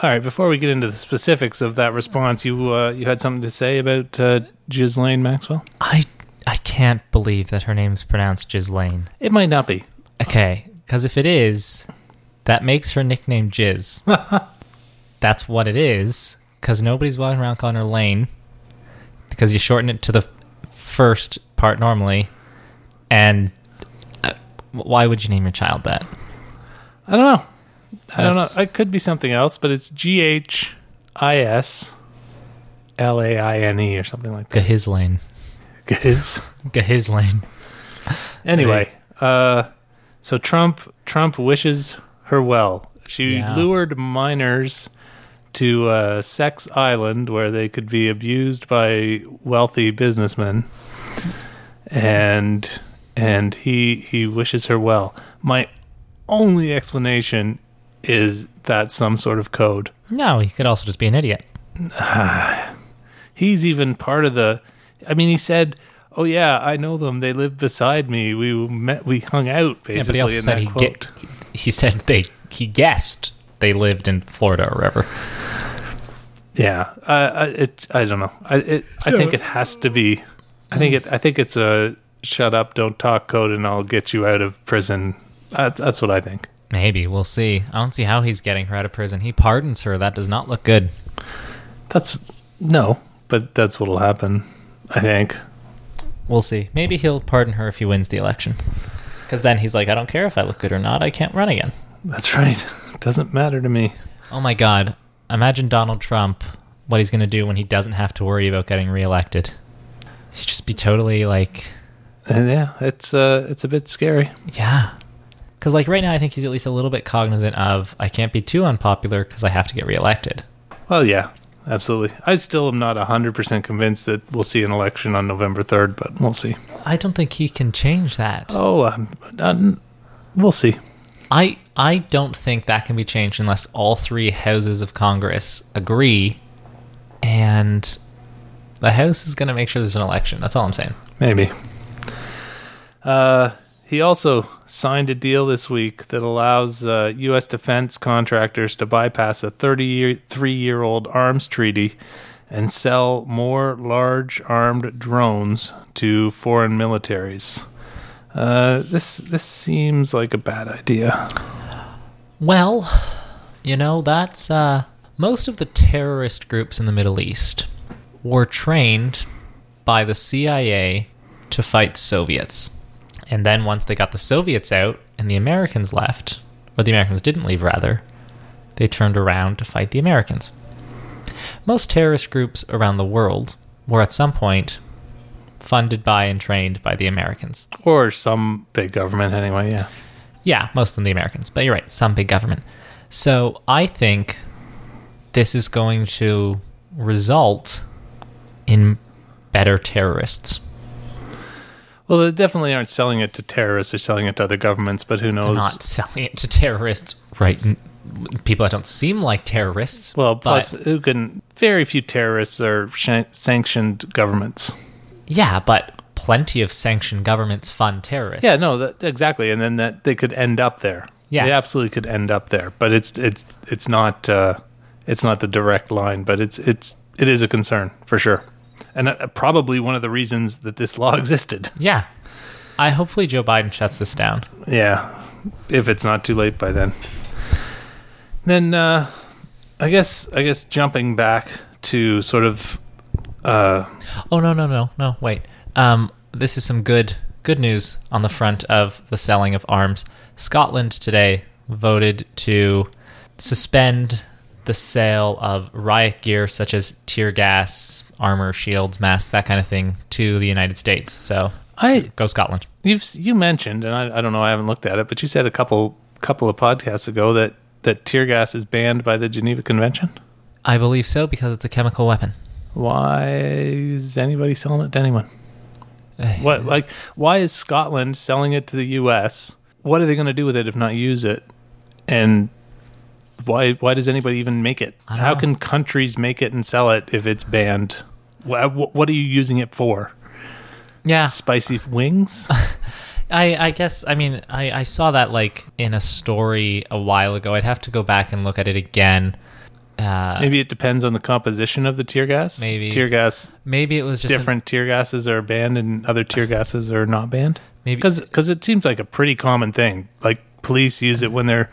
All right, before we get into the specifics of that response, you uh, you had something to say about uh, Ghislaine Maxwell? I I can't believe that her name's pronounced Ghislaine. It might not be. Okay, because if it is, that makes her nickname Jizz. That's what it is, because nobody's walking around calling her Lane, because you shorten it to the first part normally, and why would you name your child that? I don't know. I don't know. That's- It could be something else, but it's G H I S L A I N E or something like that. Gahislane. Giz. Gahislane. Anyway, uh, so Trump Trump wishes her well. She Yeah. lured minors to uh, Sex Island where they could be abused by wealthy businessmen, and and he he wishes her well. My only explanation is that some sort of code. No, he could also just be an idiot. He's even part of the. I mean, he said. Oh yeah, I know them. They live beside me. We met. We hung out. Basically, Yeah, but he also in said that he quote. ge- he said they he guessed they lived in Florida or wherever. Yeah, I, I, it, I don't know. I, it, I think it has to be. I think it. I think it's a shut up, don't talk code, and I'll get you out of prison. That's, that's what I think. Maybe we'll see. I don't see how he's getting her out of prison. He pardons her. That does not look good. That's no, but that's what'll happen. I think. We'll see. Maybe he'll pardon her if he wins the election. Because then he's like, I don't care if I look good or not. I can't run again. That's right. It doesn't matter to me. Oh my God! Imagine Donald Trump. What he's going to do when he doesn't have to worry about getting reelected. He'd just be totally like, yeah, it's uh, it's a bit scary. yeah. Because like right now, I think he's at least a little bit cognizant of I can't be too unpopular because I have to get reelected. Well, yeah, absolutely. I still am not hundred percent convinced that we'll see an election on November third, but we'll see. I don't think he can change that. Oh, um, uh, we'll see. I I don't think that can be changed unless all three houses of Congress agree, and the House is going to make sure there's an election. That's all I'm saying. Maybe. Uh, he also signed a deal this week that allows uh, U.S. defense contractors to bypass a 33 year old arms treaty and sell more large armed drones to foreign militaries. Uh, this this seems like a bad idea. Well, you know that's uh, most of the terrorist groups in the Middle East were trained by the CIA to fight Soviets. And then once they got the Soviets out and the Americans left, or the Americans didn't leave rather, they turned around to fight the Americans. Most terrorist groups around the world were at some point funded by and trained by the Americans. Or some big government, anyway, yeah. Yeah, most of them the Americans, but you're right, some big government. So I think this is going to result in better terrorists. Well, they definitely aren't selling it to terrorists, they're selling it to other governments, but who knows? They're not selling it to terrorists, right? People that don't seem like terrorists. Well, but- plus, who can? Very few terrorists are sh- sanctioned governments. yeah, but plenty of sanctioned governments fund terrorists. Yeah, no, that, exactly, and then that they could end up there. Yeah. they absolutely could end up there, but it's it's it's not uh, it's not the direct line, but it's it's it is a concern for sure, and uh, probably one of the reasons that this law existed. Yeah. I hopefully Joe Biden shuts this down. Yeah, if it's not too late by then. Then uh, I guess I guess jumping back to sort of uh, Oh no no no no wait. Um, this is some good good news on the front of the selling of arms. Scotland today voted to suspend the sale of riot gear such as tear gas, armor, shields, masks, that kind of thing to the United States. So I go Scotland. you've you mentioned, and I, I don't know, I haven't looked at it, but you said a couple couple of podcasts ago that that tear gas is banned by the Geneva Convention. I believe so because it's a chemical weapon. Why is anybody selling it to anyone? What like why is Scotland selling it to the U.S.? What are they going to do with it if not use it? And why why does anybody even make it? How know. can countries make it and sell it if it's banned? What, what are you using it for? Yeah, Spicy wings? I, I guess I mean I, I saw that like in a story a while ago. I'd have to go back and look at it again. Uh, Maybe it depends on the composition of the tear gas. Maybe. tear gas. maybe it was just an- Different tear gases are banned, and other tear gases are not banned. Maybe- because it seems like a pretty common thing. Like police use it when they're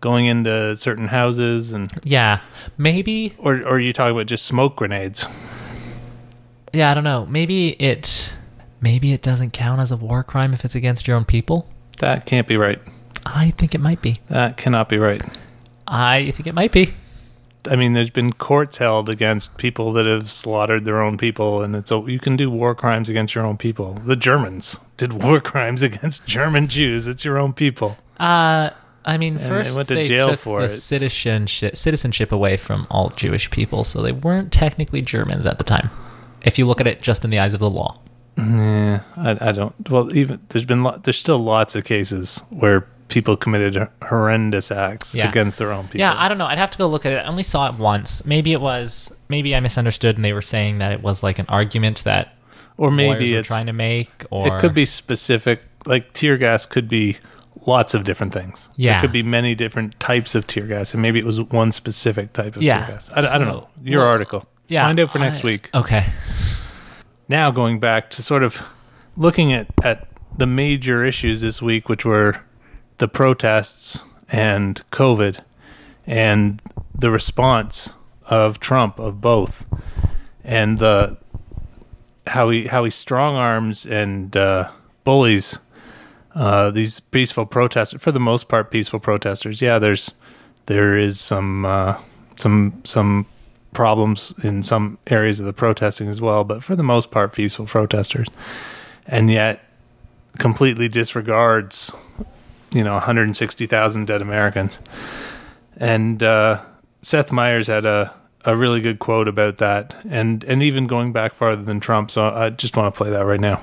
going into certain houses, and yeah, maybe or or are you talking about just smoke grenades? yeah. I don't know. Maybe it maybe it doesn't count as a war crime if it's against your own people. That can't be right. I think it might be. That cannot be right. I think it might be. I mean, there's been courts held against people that have slaughtered their own people, and it's a, you can do war crimes against your own people. The Germans did war crimes against German Jews. It's your own people. Uh, I mean, first went to they jail took for the it. citizenship citizenship away from all Jewish people, so they weren't technically Germans at the time. If you look at it just in the eyes of the law. Yeah, I, I don't. Well, even there's been lo- there's still lots of cases where people committed horrendous acts Yeah. against their own people. Yeah, I don't know. I'd have to go look at it. I only saw it once. Maybe it was. Maybe I misunderstood, and they were saying that it was like an argument that or maybe it's trying to make, or it could be specific. Like tear gas could be lots of different things. Yeah. there could be many different types of tear gas, and maybe it was one specific type of Yeah. tear gas. I, I don't know. Your well, article. Yeah, find out for next I- week. Okay. now going back to sort of looking at, at the major issues this week, which were the protests and COVID and the response of Trump of both and the how he how he strong arms and uh, bullies uh, these peaceful protesters for the most part peaceful protesters. Yeah, there's there is some uh, some some problems in some areas of the protesting as well, but for the most part, peaceful protesters, and yet completely disregards, you know, 160,000 dead Americans. And uh, Seth Meyers had a, a really good quote about that, and and even going back farther than Trump. So I just want to play that right now.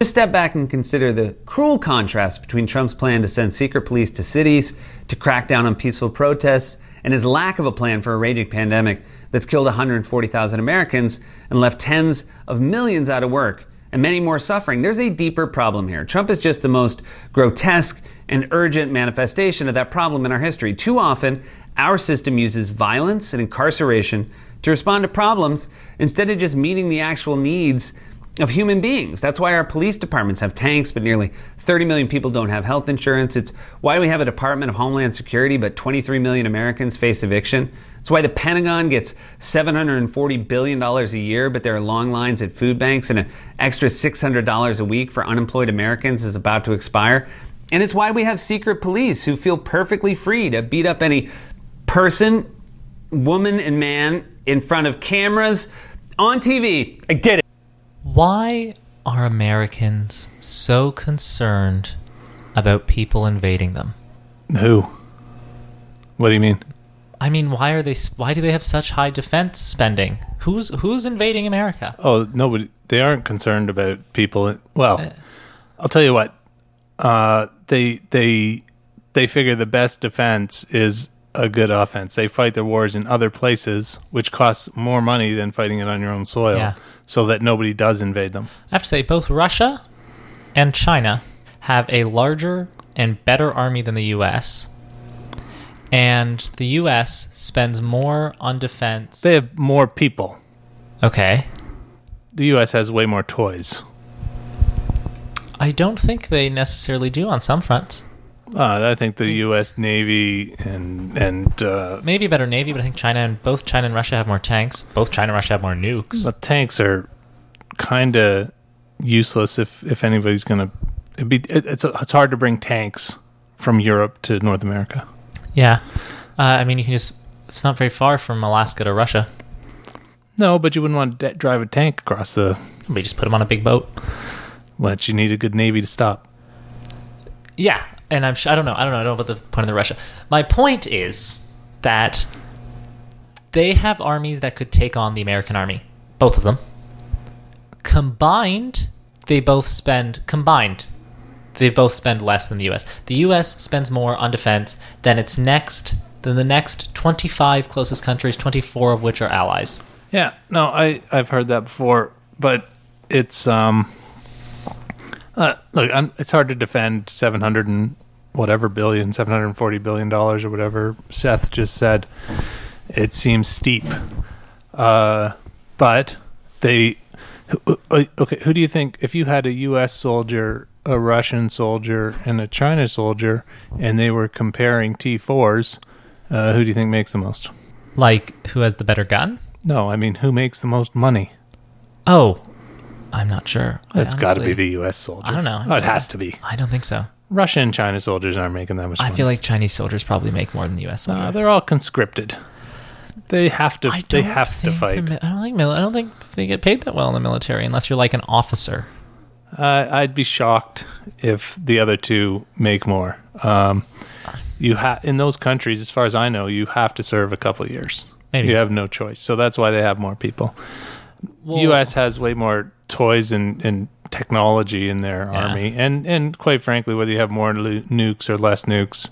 Just step back and consider the cruel contrast between Trump's plan to send secret police to cities to crack down on peaceful protests and his lack of a plan for a raging pandemic that's killed 140,000 Americans and left tens of millions out of work and many more suffering. There's a deeper problem here. Trump is just the most grotesque and urgent manifestation of that problem in our history. Too often, our system uses violence and incarceration to respond to problems instead of just meeting the actual needs of human beings. That's why our police departments have tanks, but nearly 30 million people don't have health insurance. It's why we have a Department of Homeland Security, but 23 million Americans face eviction. It's why the Pentagon gets $740 billion a year, but there are long lines at food banks and an extra $600 a week for unemployed Americans is about to expire. And it's why we have secret police who feel perfectly free to beat up any person, woman, and man in front of cameras on TV. I did it. Why are Americans so concerned about people invading them? Who? What do you mean? I mean, why are they? Why do they have such high defense spending? Who's who's invading America? Oh, nobody. They aren't concerned about people. Well, I'll tell you what. Uh, they they they figure the best defense is a good offense. They fight their wars in other places, which costs more money than fighting it on your own soil, Yeah. so that nobody does invade them. I have to say, both Russia and China have a larger and better army than the U.S. And the U.S. spends more on defense. They have more people. okay. The U.S. has way more toys. I don't think they necessarily do on some fronts. Uh, I think the U.S. Navy and and uh, Maybe a better navy, but I think China and both China and Russia have more tanks. Both China and Russia have more nukes. the tanks are kind of useless if if anybody's gonna. It'd be it, it's it's hard to bring tanks from Europe to North America. Yeah. Uh, I mean, you can just. It's not very far from Alaska to Russia. No, but you wouldn't want to d- drive a tank across the. We just put them on a big boat. But you need a good navy to stop. Yeah, and I'm sure, I don't know. I don't know. I don't know about the point of the Russia. My point is that they have armies that could take on the American army, both of them. Combined, they both spend combined. They both spend less than the U.S. The U.S. spends more on defense than its next than the next 25 closest countries, 24 of which are allies. Yeah, no, I I've heard that before, but it's um, uh, look, I'm, it's hard to defend seven hundred and whatever billion, seven hundred and forty billion dollars or whatever Seth just said. It seems steep, uh, but they okay. Who do you think if you had a U.S. soldier, a Russian soldier, and a China soldier, and they were comparing T fours? Uh, who do you think makes the most? Like, who has the better gun? No, I mean who makes the most money? Oh, I'm not sure. It's got to be the U.S. soldier. I don't know. Oh, it has to be. I don't think so. Russia and China soldiers aren't making that much I money. feel like Chinese soldiers probably make more than the U.S. soldier. Uh, they're all conscripted. They have to. I They don't have to think the fight. mi- I don't think. mil- I don't think they get paid that well in the military unless you're like an officer. Uh, I'd be shocked if the other two make more. Um, you have in those countries, as far as I know, you have to serve a couple of years. Maybe. You have no choice. So that's why they have more people. Well, U.S. has way more toys and, and technology in their Yeah. army, and and quite frankly, whether you have more nukes or less nukes,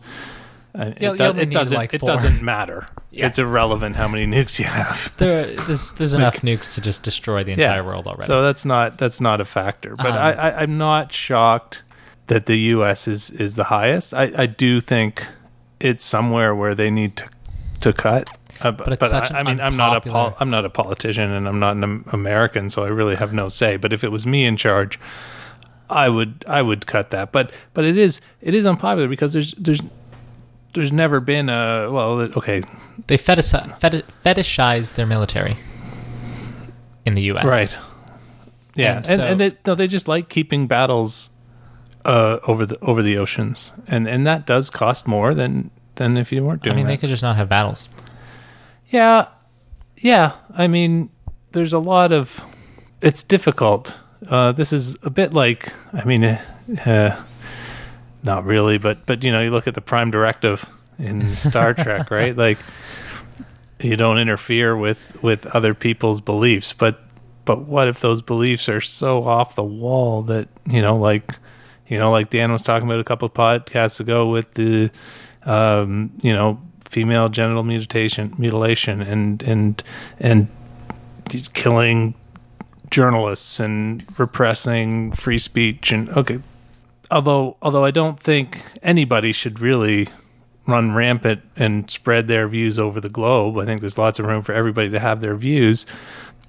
uh, it, do- it doesn't like, it four. doesn't matter. Yeah. It's irrelevant how many nukes you have. There, there's, there's enough nukes to just destroy the entire world already. So that's not that's not a factor. But Um, I, I, I'm not shocked that the U.S. is is the highest. I, I do think it's somewhere where they need to to cut. Uh, but it's such I, I an mean, I'm not a pol- I'm not a politician, and I'm not an American, so I really have no say. But if it was me in charge, I would I would cut that. But but it is it is unpopular because there's there's there's never been a well okay they fetish, feti- fetishize their military in the U.S. Right. Yeah, And and, so- and they, no, they just like keeping battles uh, over the over the oceans, and and that does cost more than than if you weren't doing. It. I mean, they could just not have battles. Yeah, yeah. I mean, there's a lot of. It's difficult. Uh, this is a bit like. I mean, uh, uh, not really, but but you know, you look at the Prime Directive in Star Trek, right? Like, you don't interfere with with other people's beliefs, but but what if those beliefs are so off the wall that you know, like you know, like Dan was talking about a couple of podcasts ago with the um, you know female genital mutilation mutilation and and and killing journalists and repressing free speech and okay although although I don't think anybody should really run rampant and spread their views over the globe. I think there's lots of room for everybody to have their views.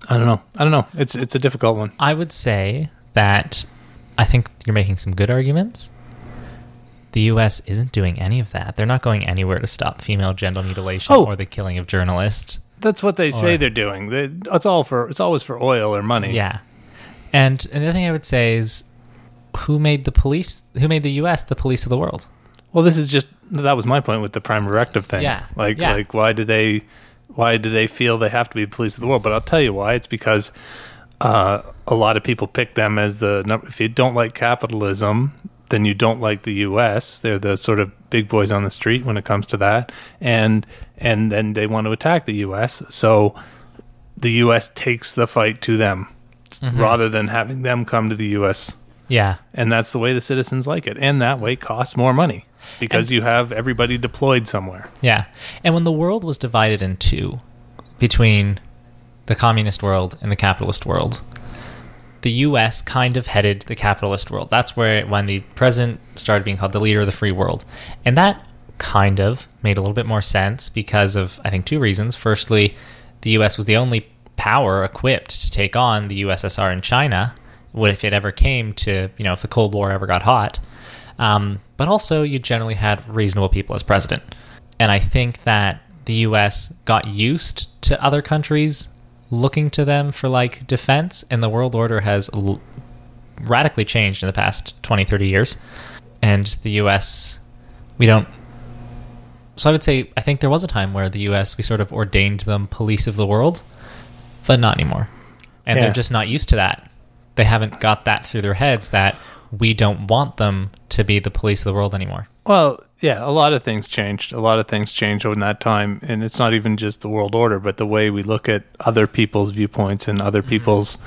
I don't know. I don't know. It's it's a difficult one. I would say that I think you're making some good arguments. The U.S. isn't doing any of that. They're not going anywhere to stop female genital mutilation Oh. or the killing of journalists. That's what they say Or- they're doing. They, it's all for it's always for oil or money. Yeah. And another thing I would say is who made the police, who made the U.S. the police of the world? Well, this is just that was my point with the prime directive thing. Yeah, Like yeah. like why do they why do they feel they have to be the police of the world? But I'll tell you why. It's because uh, a lot of people pick them as the number. If you don't like capitalism, then you don't like the U.S. They're the sort of big boys on the street when it comes to that, and and then they want to attack the U.S. So the U.S. takes the fight to them Mm-hmm. rather than having them come to the U.S. Yeah. and that's the way the citizens like it, and that way costs more money because And- you have everybody deployed somewhere. Yeah. And when the world was divided in two between the communist world and the capitalist world, the US kind of headed the capitalist world. That's where when the president started being called the leader of the free world. And that kind of made a little bit more sense because of I think two reasons. Firstly, the US was the only power equipped to take on the USSR and China what if it ever came to, you know, if the Cold War ever got hot. Um, but also, you generally had reasonable people as president. And I think that the US got used to other countries looking to them for like defense, and the world order has l- radically changed in the past 20, 30 years. And the US, we don't. So I would say, I think there was a time where the US, we sort of ordained them police of the world, but not anymore. And Yeah. they're just not used to that. They haven't got that through their heads that we don't want them to be the police of the world anymore. Well, yeah, a lot of things changed. A lot of things changed in that time, and it's not even just the world order, but the way we look at other people's viewpoints and other people's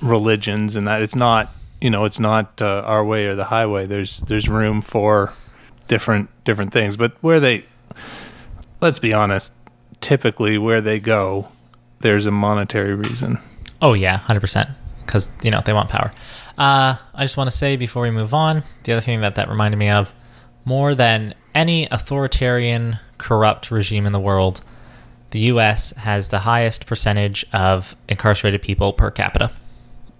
religions, and that it's not, you know, it's not uh, our way or the highway. There's there's room for different different things, but where they, let's be honest, typically where they go, there's a monetary reason. Oh yeah, hundred percent. Because you know they want power. Uh, I just want to say before we move on, the other thing that that reminded me of, more than any authoritarian, corrupt regime in the world, the U.S. has the highest percentage of incarcerated people per capita.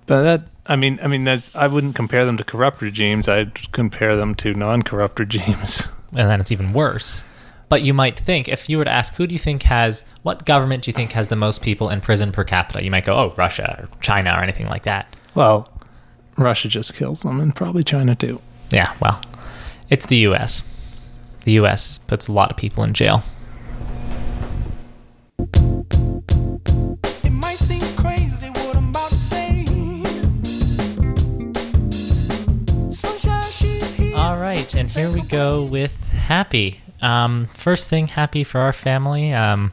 But that, I mean, I mean, that's I wouldn't compare them to corrupt regimes. I'd compare them to non-corrupt regimes. and then it's even worse. But you might think, if you were to ask, who do you think has, what government do you think has the most people in prison per capita? You might go, oh, Russia or China or anything like that. Well, Russia just kills them, and probably China too. Yeah, well, it's the U.S. The U.S. puts a lot of people in jail. It might seem crazy what I'm about to say. Sunshine, she's here. All right, and here we go with happy. Um, first thing, happy for our family. Um,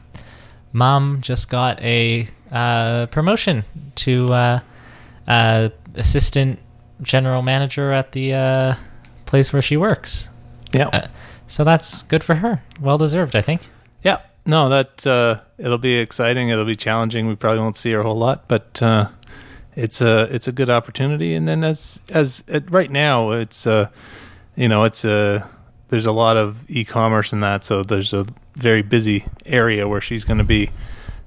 Mom just got a uh, promotion to uh, uh, assistant general manager at the uh, place where she works. Yeah, Uh, so that's good for her. Well deserved, I think. yeah. No, that uh, it'll be exciting. It'll be challenging. We probably won't see her a whole lot, but uh, it's a it's a good opportunity. And then as as it, right now, it's uh, you know, it's a there's a lot of e-commerce in that, so there's a very busy area where she's going to be.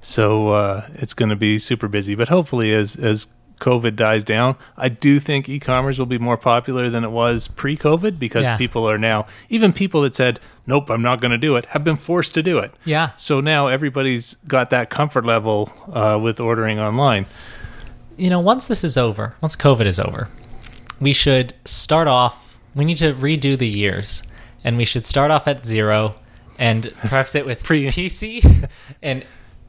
So uh, it's going to be super busy. But hopefully, as as COVID dies down, I do think e-commerce will be more popular than it was pre-COVID because Yeah. people are now even people that said nope, I'm not going to do it have been forced to do it. Yeah. So now everybody's got that comfort level uh, with ordering online. you know, once this is over, once COVID is over, we should start off. We need to redo the years, and we should start off at zero, and preface it with Pre- PC and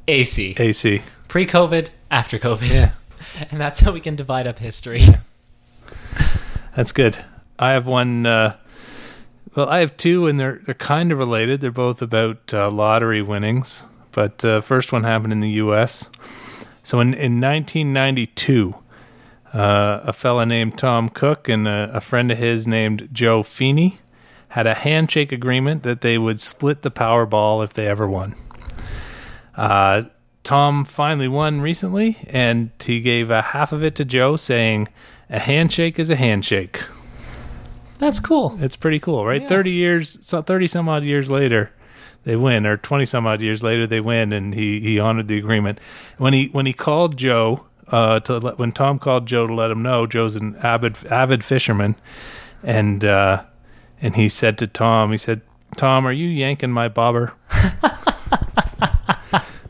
AC, AC. pre-COVID, after COVID, Yeah. and that's how we can divide up history. That's good. I have one. Uh, well, I have two, and they're they're kind of related. They're both about uh, lottery winnings. But uh, first one happened in the U.S. So in in 1992, uh, a fella named Tom Cook and a, a friend of his named Joe Feeney had a handshake agreement that they would split the Powerball if they ever won. Uh, Tom finally won recently, and he gave a half of it to Joe, saying, "A handshake is a handshake." That's cool. It's pretty cool, right? Thirty years, so thirty some odd years later, they win, or twenty some odd years later, they win, and he he honored the agreement. When he when he called Joe uh, to let, when Tom called Joe to let him know, Joe's an avid avid fisherman, and uh, and he said to Tom, he said, "Tom, are you yanking my bobber?"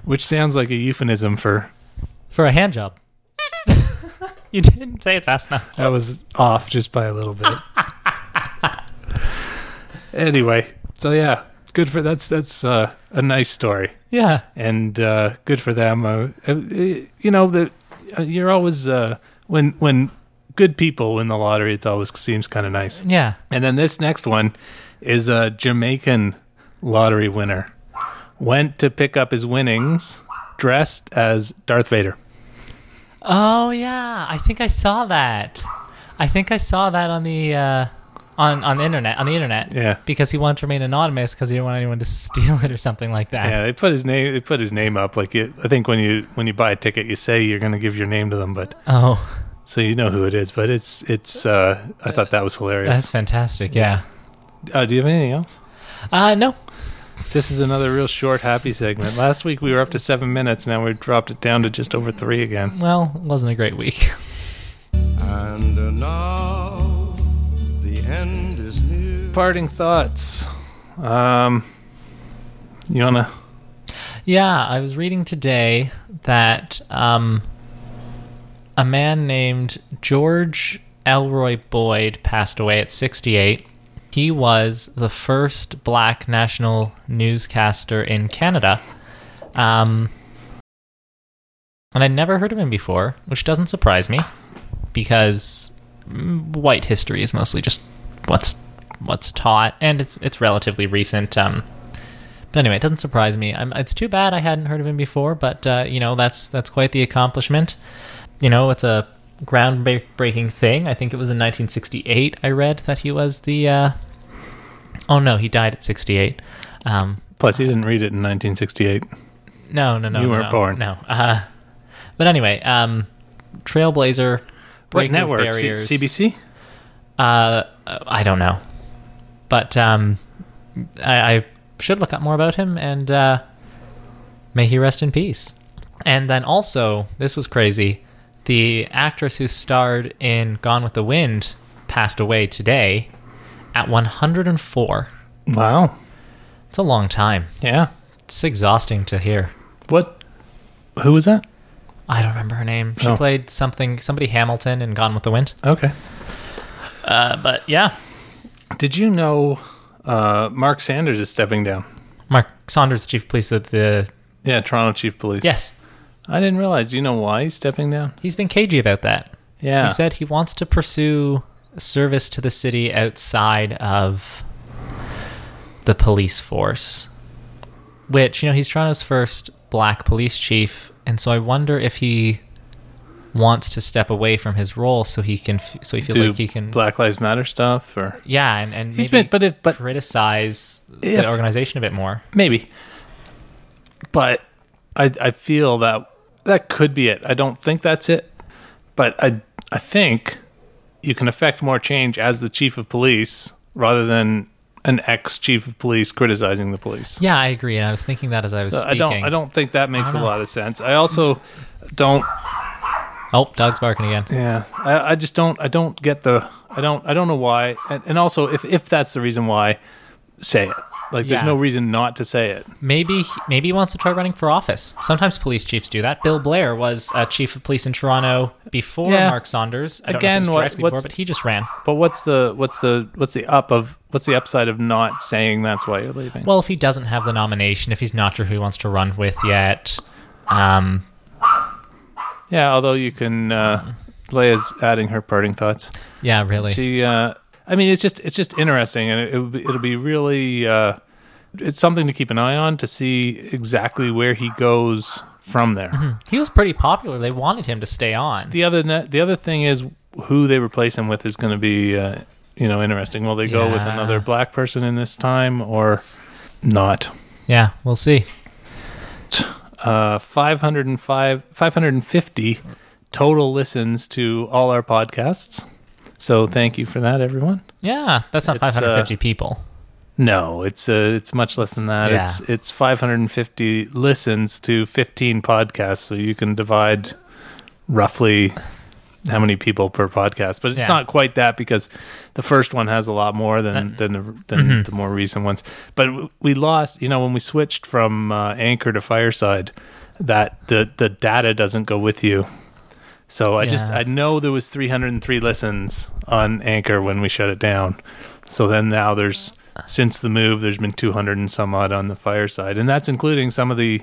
Which sounds like a euphemism for For a hand job. you didn't say it fast enough. That was off just by a little bit. anyway, so yeah, good for that's that's uh, a nice story, Yeah. and uh, good for them. Uh, uh, you know, the uh, you're always uh, when when good people win the lottery, it always seems kind of nice. Yeah. And then this next one is a Jamaican lottery winner went to pick up his winnings dressed as Darth Vader. Oh yeah, I think I saw that. I think I saw that on the uh, on on the internet on the internet. Yeah. Because he wanted to remain anonymous because he didn't want anyone to steal it or something like that. Yeah, they put his name. They put his name up. Like it, I think when you when you buy a ticket, you say you're going to give your name to them, but Oh, so you know who it is. But it's it's. Uh, I thought that was hilarious. that's fantastic. Yeah. Uh, do you have anything else? Uh, no. This is another real short, happy segment. Last week we were up to seven minutes. Now we've dropped it down to just over three again. Well, it wasn't a great week. And uh, now the end is near. Parting thoughts. Um, you wanna? Yeah, I was reading today that um, a man named George Elroy Boyd passed away at 68. He was the first black national newscaster in Canada. Um, and I'd never heard of him before, which doesn't surprise me because mm, white history is mostly just what's what's taught, and it's it's relatively recent. Um, but anyway, it doesn't surprise me. I'm, it's too bad I hadn't heard of him before, but uh, you know that's that's quite the accomplishment. You know, it's a groundbreaking thing. I think it was in 1968. I read that he was the. Uh, oh no, he died at 68. Um, Plus, he didn't read it in 1968. no, no, no. You weren't no, born. No. Uh, but anyway, um, Trailblazer. What network? C- CBC. Uh, I don't know, but um, I, I should look up more about him, and uh, may he rest in peace. And then also, this was crazy. The actress who starred in Gone with the Wind passed away today at 104. Wow. It's a long time. Yeah. It's exhausting to hear. What? Who was that? I don't remember her name. She Oh. played something, somebody Hamilton in Gone with the Wind. Okay. Uh, but yeah, Did you know uh, Mark Saunders is stepping down? Mark Saunders, the chief of police of the. Yeah, Toronto Chief of Police. Yes, I didn't realize. Do you know why he's stepping down? he's been cagey about that. Yeah. He said he wants to pursue service to the city outside of the police force. Which, you know, he's Toronto's first black police chief, and so I wonder if he wants to step away from his role so he can so he feels do like he can Black Lives Matter stuff, or yeah, and and maybe He's been- but if- but- criticize If- the organization a bit more. maybe. But I I feel that that could be it. I don't think that's it, but I I think you can affect more change as the chief of police rather than an ex chief of police criticizing the police. Yeah, I agree, and I was thinking that as I was So I don't I don't think that makes a know. lot of sense. I also don't Oh, dog's barking again. Yeah, I, I just don't. I don't get the. I don't. I don't know why. And, and also, if if that's the reason why, say it. Like, there's Yeah. no reason not to say it. Maybe maybe he wants to try running for office. Sometimes police chiefs do that. Bill Blair was a chief of police in Toronto before Yeah. Mark Saunders. I don't Again, know if he was what- directly what's- before, but he just ran. But what's the what's the what's the up of what's the upside of not saying that's why you're leaving? Well, if he doesn't have the nomination, if he's not sure who he wants to run with yet, um, yeah. Although you can, uh, Leia's adding her parting thoughts. yeah, really. She, uh, I mean, it's just it's just interesting, and it, it'll be, it'll be really. Uh, it's something to keep an eye on to see exactly where he goes from there. he was pretty popular. They wanted him to stay on. the other ne- the other thing is who they replace him with is going to be uh, you know interesting. Will they go with another black person in this time or not? Yeah, we'll see. Uh, 505 550 total listens to all our podcasts. So thank you for that, everyone. Yeah, that's not It's, uh, 550 people. No, it's uh, it's much less than that. Yeah. It's it's 550 listens to 15 podcasts, so you can divide roughly how many people per podcast. But it's Yeah. not quite that because the first one has a lot more than Uh, than the, than mhm. the more recent ones. But we lost, you know, when we switched from uh, Anchor to Fireside, that the the data doesn't go with you. So I just I know there was 303 listens on Anchor when we shut it down. So then now there's since the move there's been 200 and some odd on the Fireside, and that's including some of the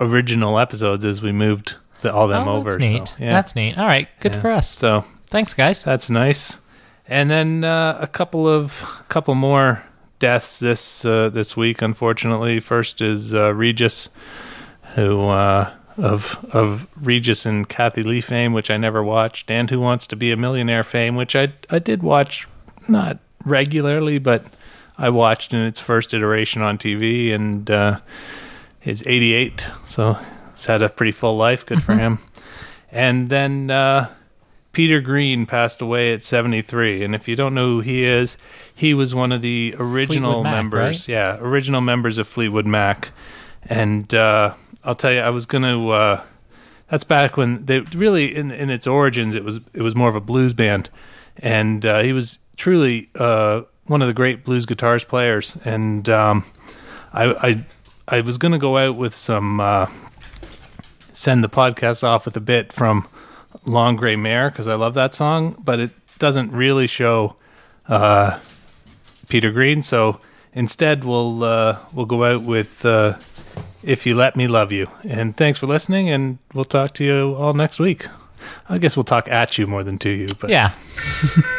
original episodes as we moved the, all them oh, over. That's neat. So, yeah. That's neat. All right, good Yeah. for us. So Thanks, guys. that's nice. And then uh, a couple of couple more deaths this uh, this week. Unfortunately, first is uh, Regis, who uh, of of Regis and Kathie Lee fame, which I never watched, and Who Wants to Be a Millionaire fame, which I I did watch not regularly, but I watched in its first iteration on TV, and uh, is 88, so it's had a pretty full life. Good for him. And then uh, Peter Green passed away at 73, and if you don't know who he is, he was one of the original Mac, members. right? Yeah, original members of Fleetwood Mac. And uh, I'll tell you, I was gonna. Uh, that's back when they really, in in its origins, it was it was more of a blues band, and uh, he was truly uh, one of the great blues guitars players. And um, I, I I was gonna go out with some. Uh, send the podcast off with a bit from Long Gray Mare because I love that song, but it doesn't really show uh, Peter Green. So instead, we'll uh, we'll go out with uh, "If You Let Me Love You." And thanks for listening, and we'll talk to you all next week. I guess we'll talk at you more than to you, but Yeah.